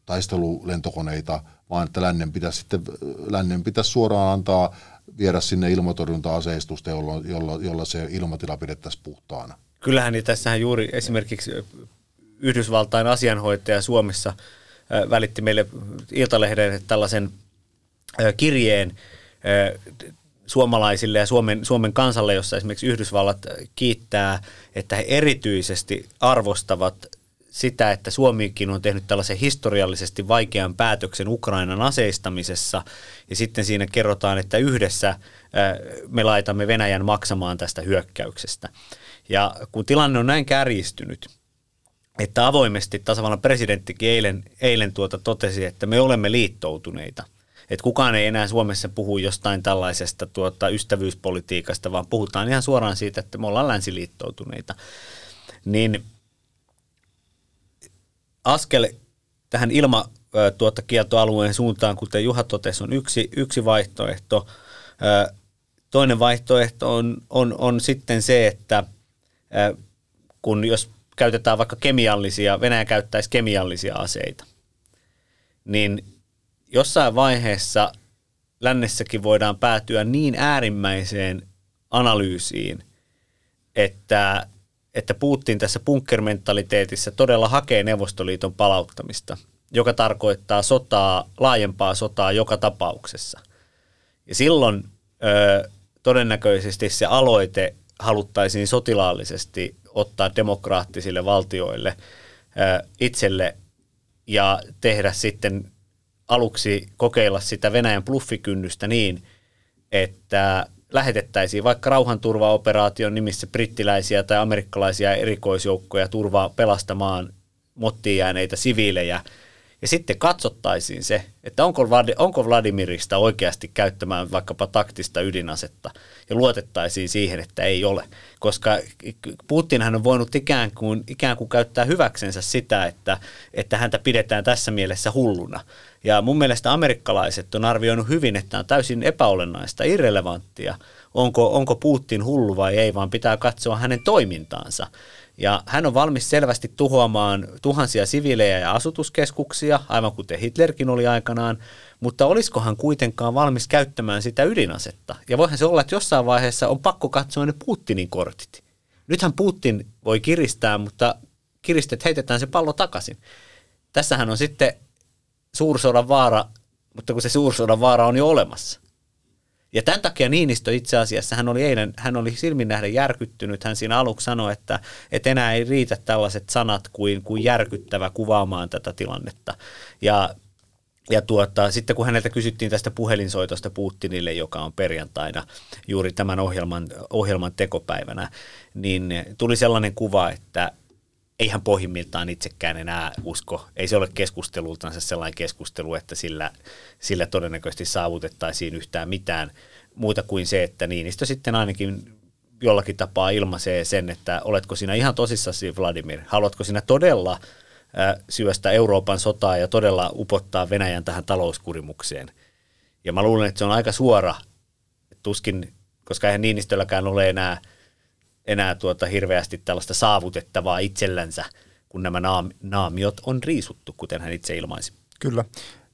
B: taistelulentokoneita, vaan että lännen pitäisi, sitten, lännen pitäisi suoraan antaa viedä sinne ilmatorjunta-aseistusta, jolla, jolla, jolla se ilmatila pidettäisiin puhtaana.
C: Kyllähän niin tässähän juuri esimerkiksi Yhdysvaltain asianhoitaja Suomessa välitti meille Iltalehden tällaisen kirjeen suomalaisille ja Suomen, Suomen kansalle, jossa esimerkiksi Yhdysvallat kiittää, että he erityisesti arvostavat sitä, että Suomikin on tehnyt tällaisen historiallisesti vaikean päätöksen Ukrainan aseistamisessa, ja sitten siinä kerrotaan, että yhdessä me laitamme Venäjän maksamaan tästä hyökkäyksestä. Ja kun tilanne on näin kärjistynyt, että avoimesti tasavallan presidenttikin eilen, eilen tuota totesi, että me olemme liittoutuneita. Että kukaan ei enää Suomessa puhu jostain tällaisesta tuota, ystävyyspolitiikasta, vaan puhutaan ihan suoraan siitä, että me ollaan länsiliittoutuneita. Niin askel tähän ilma tuota kieltoalueen suuntaan, kuten Juha totesi, on yksi, yksi vaihtoehto. Toinen vaihtoehto on, on, on sitten se, että kun jos käytetään vaikka kemiallisia, Venäjä käyttäisi kemiallisia aseita, niin jossain vaiheessa lännessäkin voidaan päätyä niin äärimmäiseen analyysiin, että, että Putin tässä punkkermentaliteetissa todella hakee Neuvostoliiton palauttamista, joka tarkoittaa sotaa, laajempaa sotaa joka tapauksessa. Ja silloin ö, todennäköisesti se aloite haluttaisiin sotilaallisesti ottaa demokraattisille valtioille itselle ja tehdä sitten aluksi kokeilla sitä Venäjän bluffikynnystä niin, että lähetettäisiin vaikka rauhanturvaoperaation nimissä brittiläisiä tai amerikkalaisia erikoisjoukkoja turvaa pelastamaan mottiin jääneitä siviilejä – ja sitten katsottaisiin se, että onko, onko Vladimirista oikeasti käyttämään vaikkapa taktista ydinasetta ja luotettaisiin siihen, että ei ole. Koska Putinhan on voinut ikään kuin, ikään kuin käyttää hyväksensä sitä, että, että häntä pidetään tässä mielessä hulluna. Ja mun mielestä amerikkalaiset on arvioinut hyvin, että on täysin epäolennaista, irrelevanttia, onko, onko Putin hullu vai ei, vaan pitää katsoa hänen toimintaansa. Ja hän on valmis selvästi tuhoamaan tuhansia siviilejä ja asutuskeskuksia, aivan kuten Hitlerkin oli aikanaan, mutta olisikohan kuitenkaan valmis käyttämään sitä ydinasetta? Ja voihan se olla, että jossain vaiheessa on pakko katsoa ne Putinin kortit. Nythän Putin voi kiristää, mutta kiristet heitetään se pallo takaisin. Tässähän on sitten suursodan vaara, mutta kun se suursodan vaara on jo olemassa. Ja tämän takia Niinistö itse asiassa, hän oli eilen, hän oli silmin nähden järkyttynyt. Hän siinä aluksi sanoi, että, että enää ei riitä tällaiset sanat kuin, kuin järkyttävä kuvaamaan tätä tilannetta. Ja ja tuota, sitten kun häneltä kysyttiin tästä puhelinsoitosta Putinille, joka on perjantaina juuri tämän ohjelman, ohjelman tekopäivänä, niin tuli sellainen kuva, että ei hän pohjimmiltaan itsekään enää usko. Ei se ole keskustelultansa sellainen keskustelu, että sillä, sillä todennäköisesti saavutettaisiin yhtään mitään muuta kuin se, että Niinistö sitten ainakin jollakin tapaa ilmaisee sen, että oletko sinä ihan tosissasi Vladimir, haluatko sinä todella syöstä Euroopan sotaa ja todella upottaa Venäjän tähän talouskurimukseen. Ja mä luulen, että se on aika suora, tuskin, koska eihän Niinistölläkään ole enää – enää tuota hirveästi tällaista saavutettavaa itsellänsä, kun nämä naamiot on riisuttu, kuten hän itse ilmaisi.
A: Kyllä.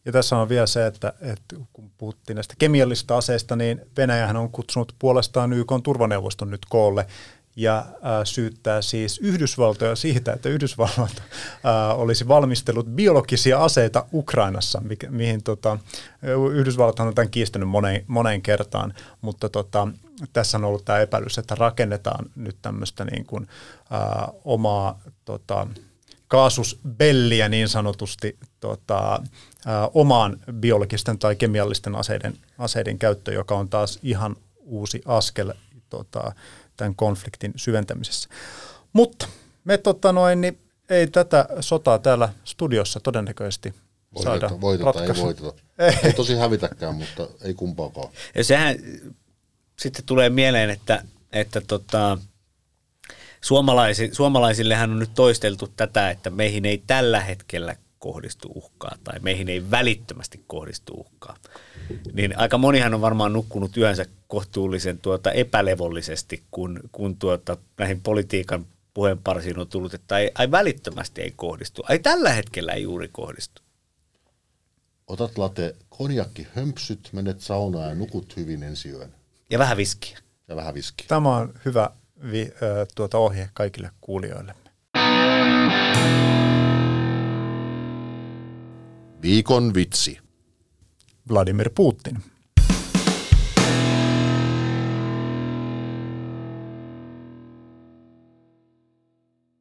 A: Ja tässä on vielä se, että, että kun puhuttiin näistä kemiallisista aseista, niin Venäjähän on kutsunut puolestaan YK turvaneuvoston nyt koolle ja äh, syyttää siis Yhdysvaltoja siitä, että Yhdysvallat äh, olisi valmistellut biologisia aseita Ukrainassa, mikä, mihin tota, Yhdysvallat on tämän kiistänyt moneen, moneen kertaan, mutta tota, tässä on ollut tämä epäilys, että rakennetaan nyt tämmöistä niin kuin, äh, omaa tota, kaasusbelliä niin sanotusti tota, äh, omaan biologisten tai kemiallisten aseiden, aseiden käyttö, joka on taas ihan uusi askel tota, tämän konfliktin syventämisessä. Mutta me tota noin, niin ei tätä sotaa täällä studiossa todennäköisesti voiteta, saada
B: voiteta, ratkaisu. ei voiteta. Ei. ei tosi hävitäkään, mutta ei kumpaakaan.
C: Ja sehän sitten tulee mieleen, että, että tota, suomalaisi, suomalaisillehän on nyt toisteltu tätä, että meihin ei tällä hetkellä kohdistu uhkaa tai meihin ei välittömästi kohdistu uhkaa. Niin aika monihan on varmaan nukkunut yönsä kohtuullisen tuota epälevollisesti, kun, kun tuota, näihin politiikan puheenparsiin on tullut, että ei, ei välittömästi ei kohdistu. Ei tällä hetkellä ei juuri kohdistu.
B: Otat late konjakki hömpsyt, menet saunaan ja nukut hyvin ensi yön.
C: Ja vähän viskiä.
B: Ja vähän viskiä.
A: Tämä on hyvä vi, äh, tuota ohje kaikille kuulijoillemme.
B: Viikon vitsi.
A: Vladimir Putin.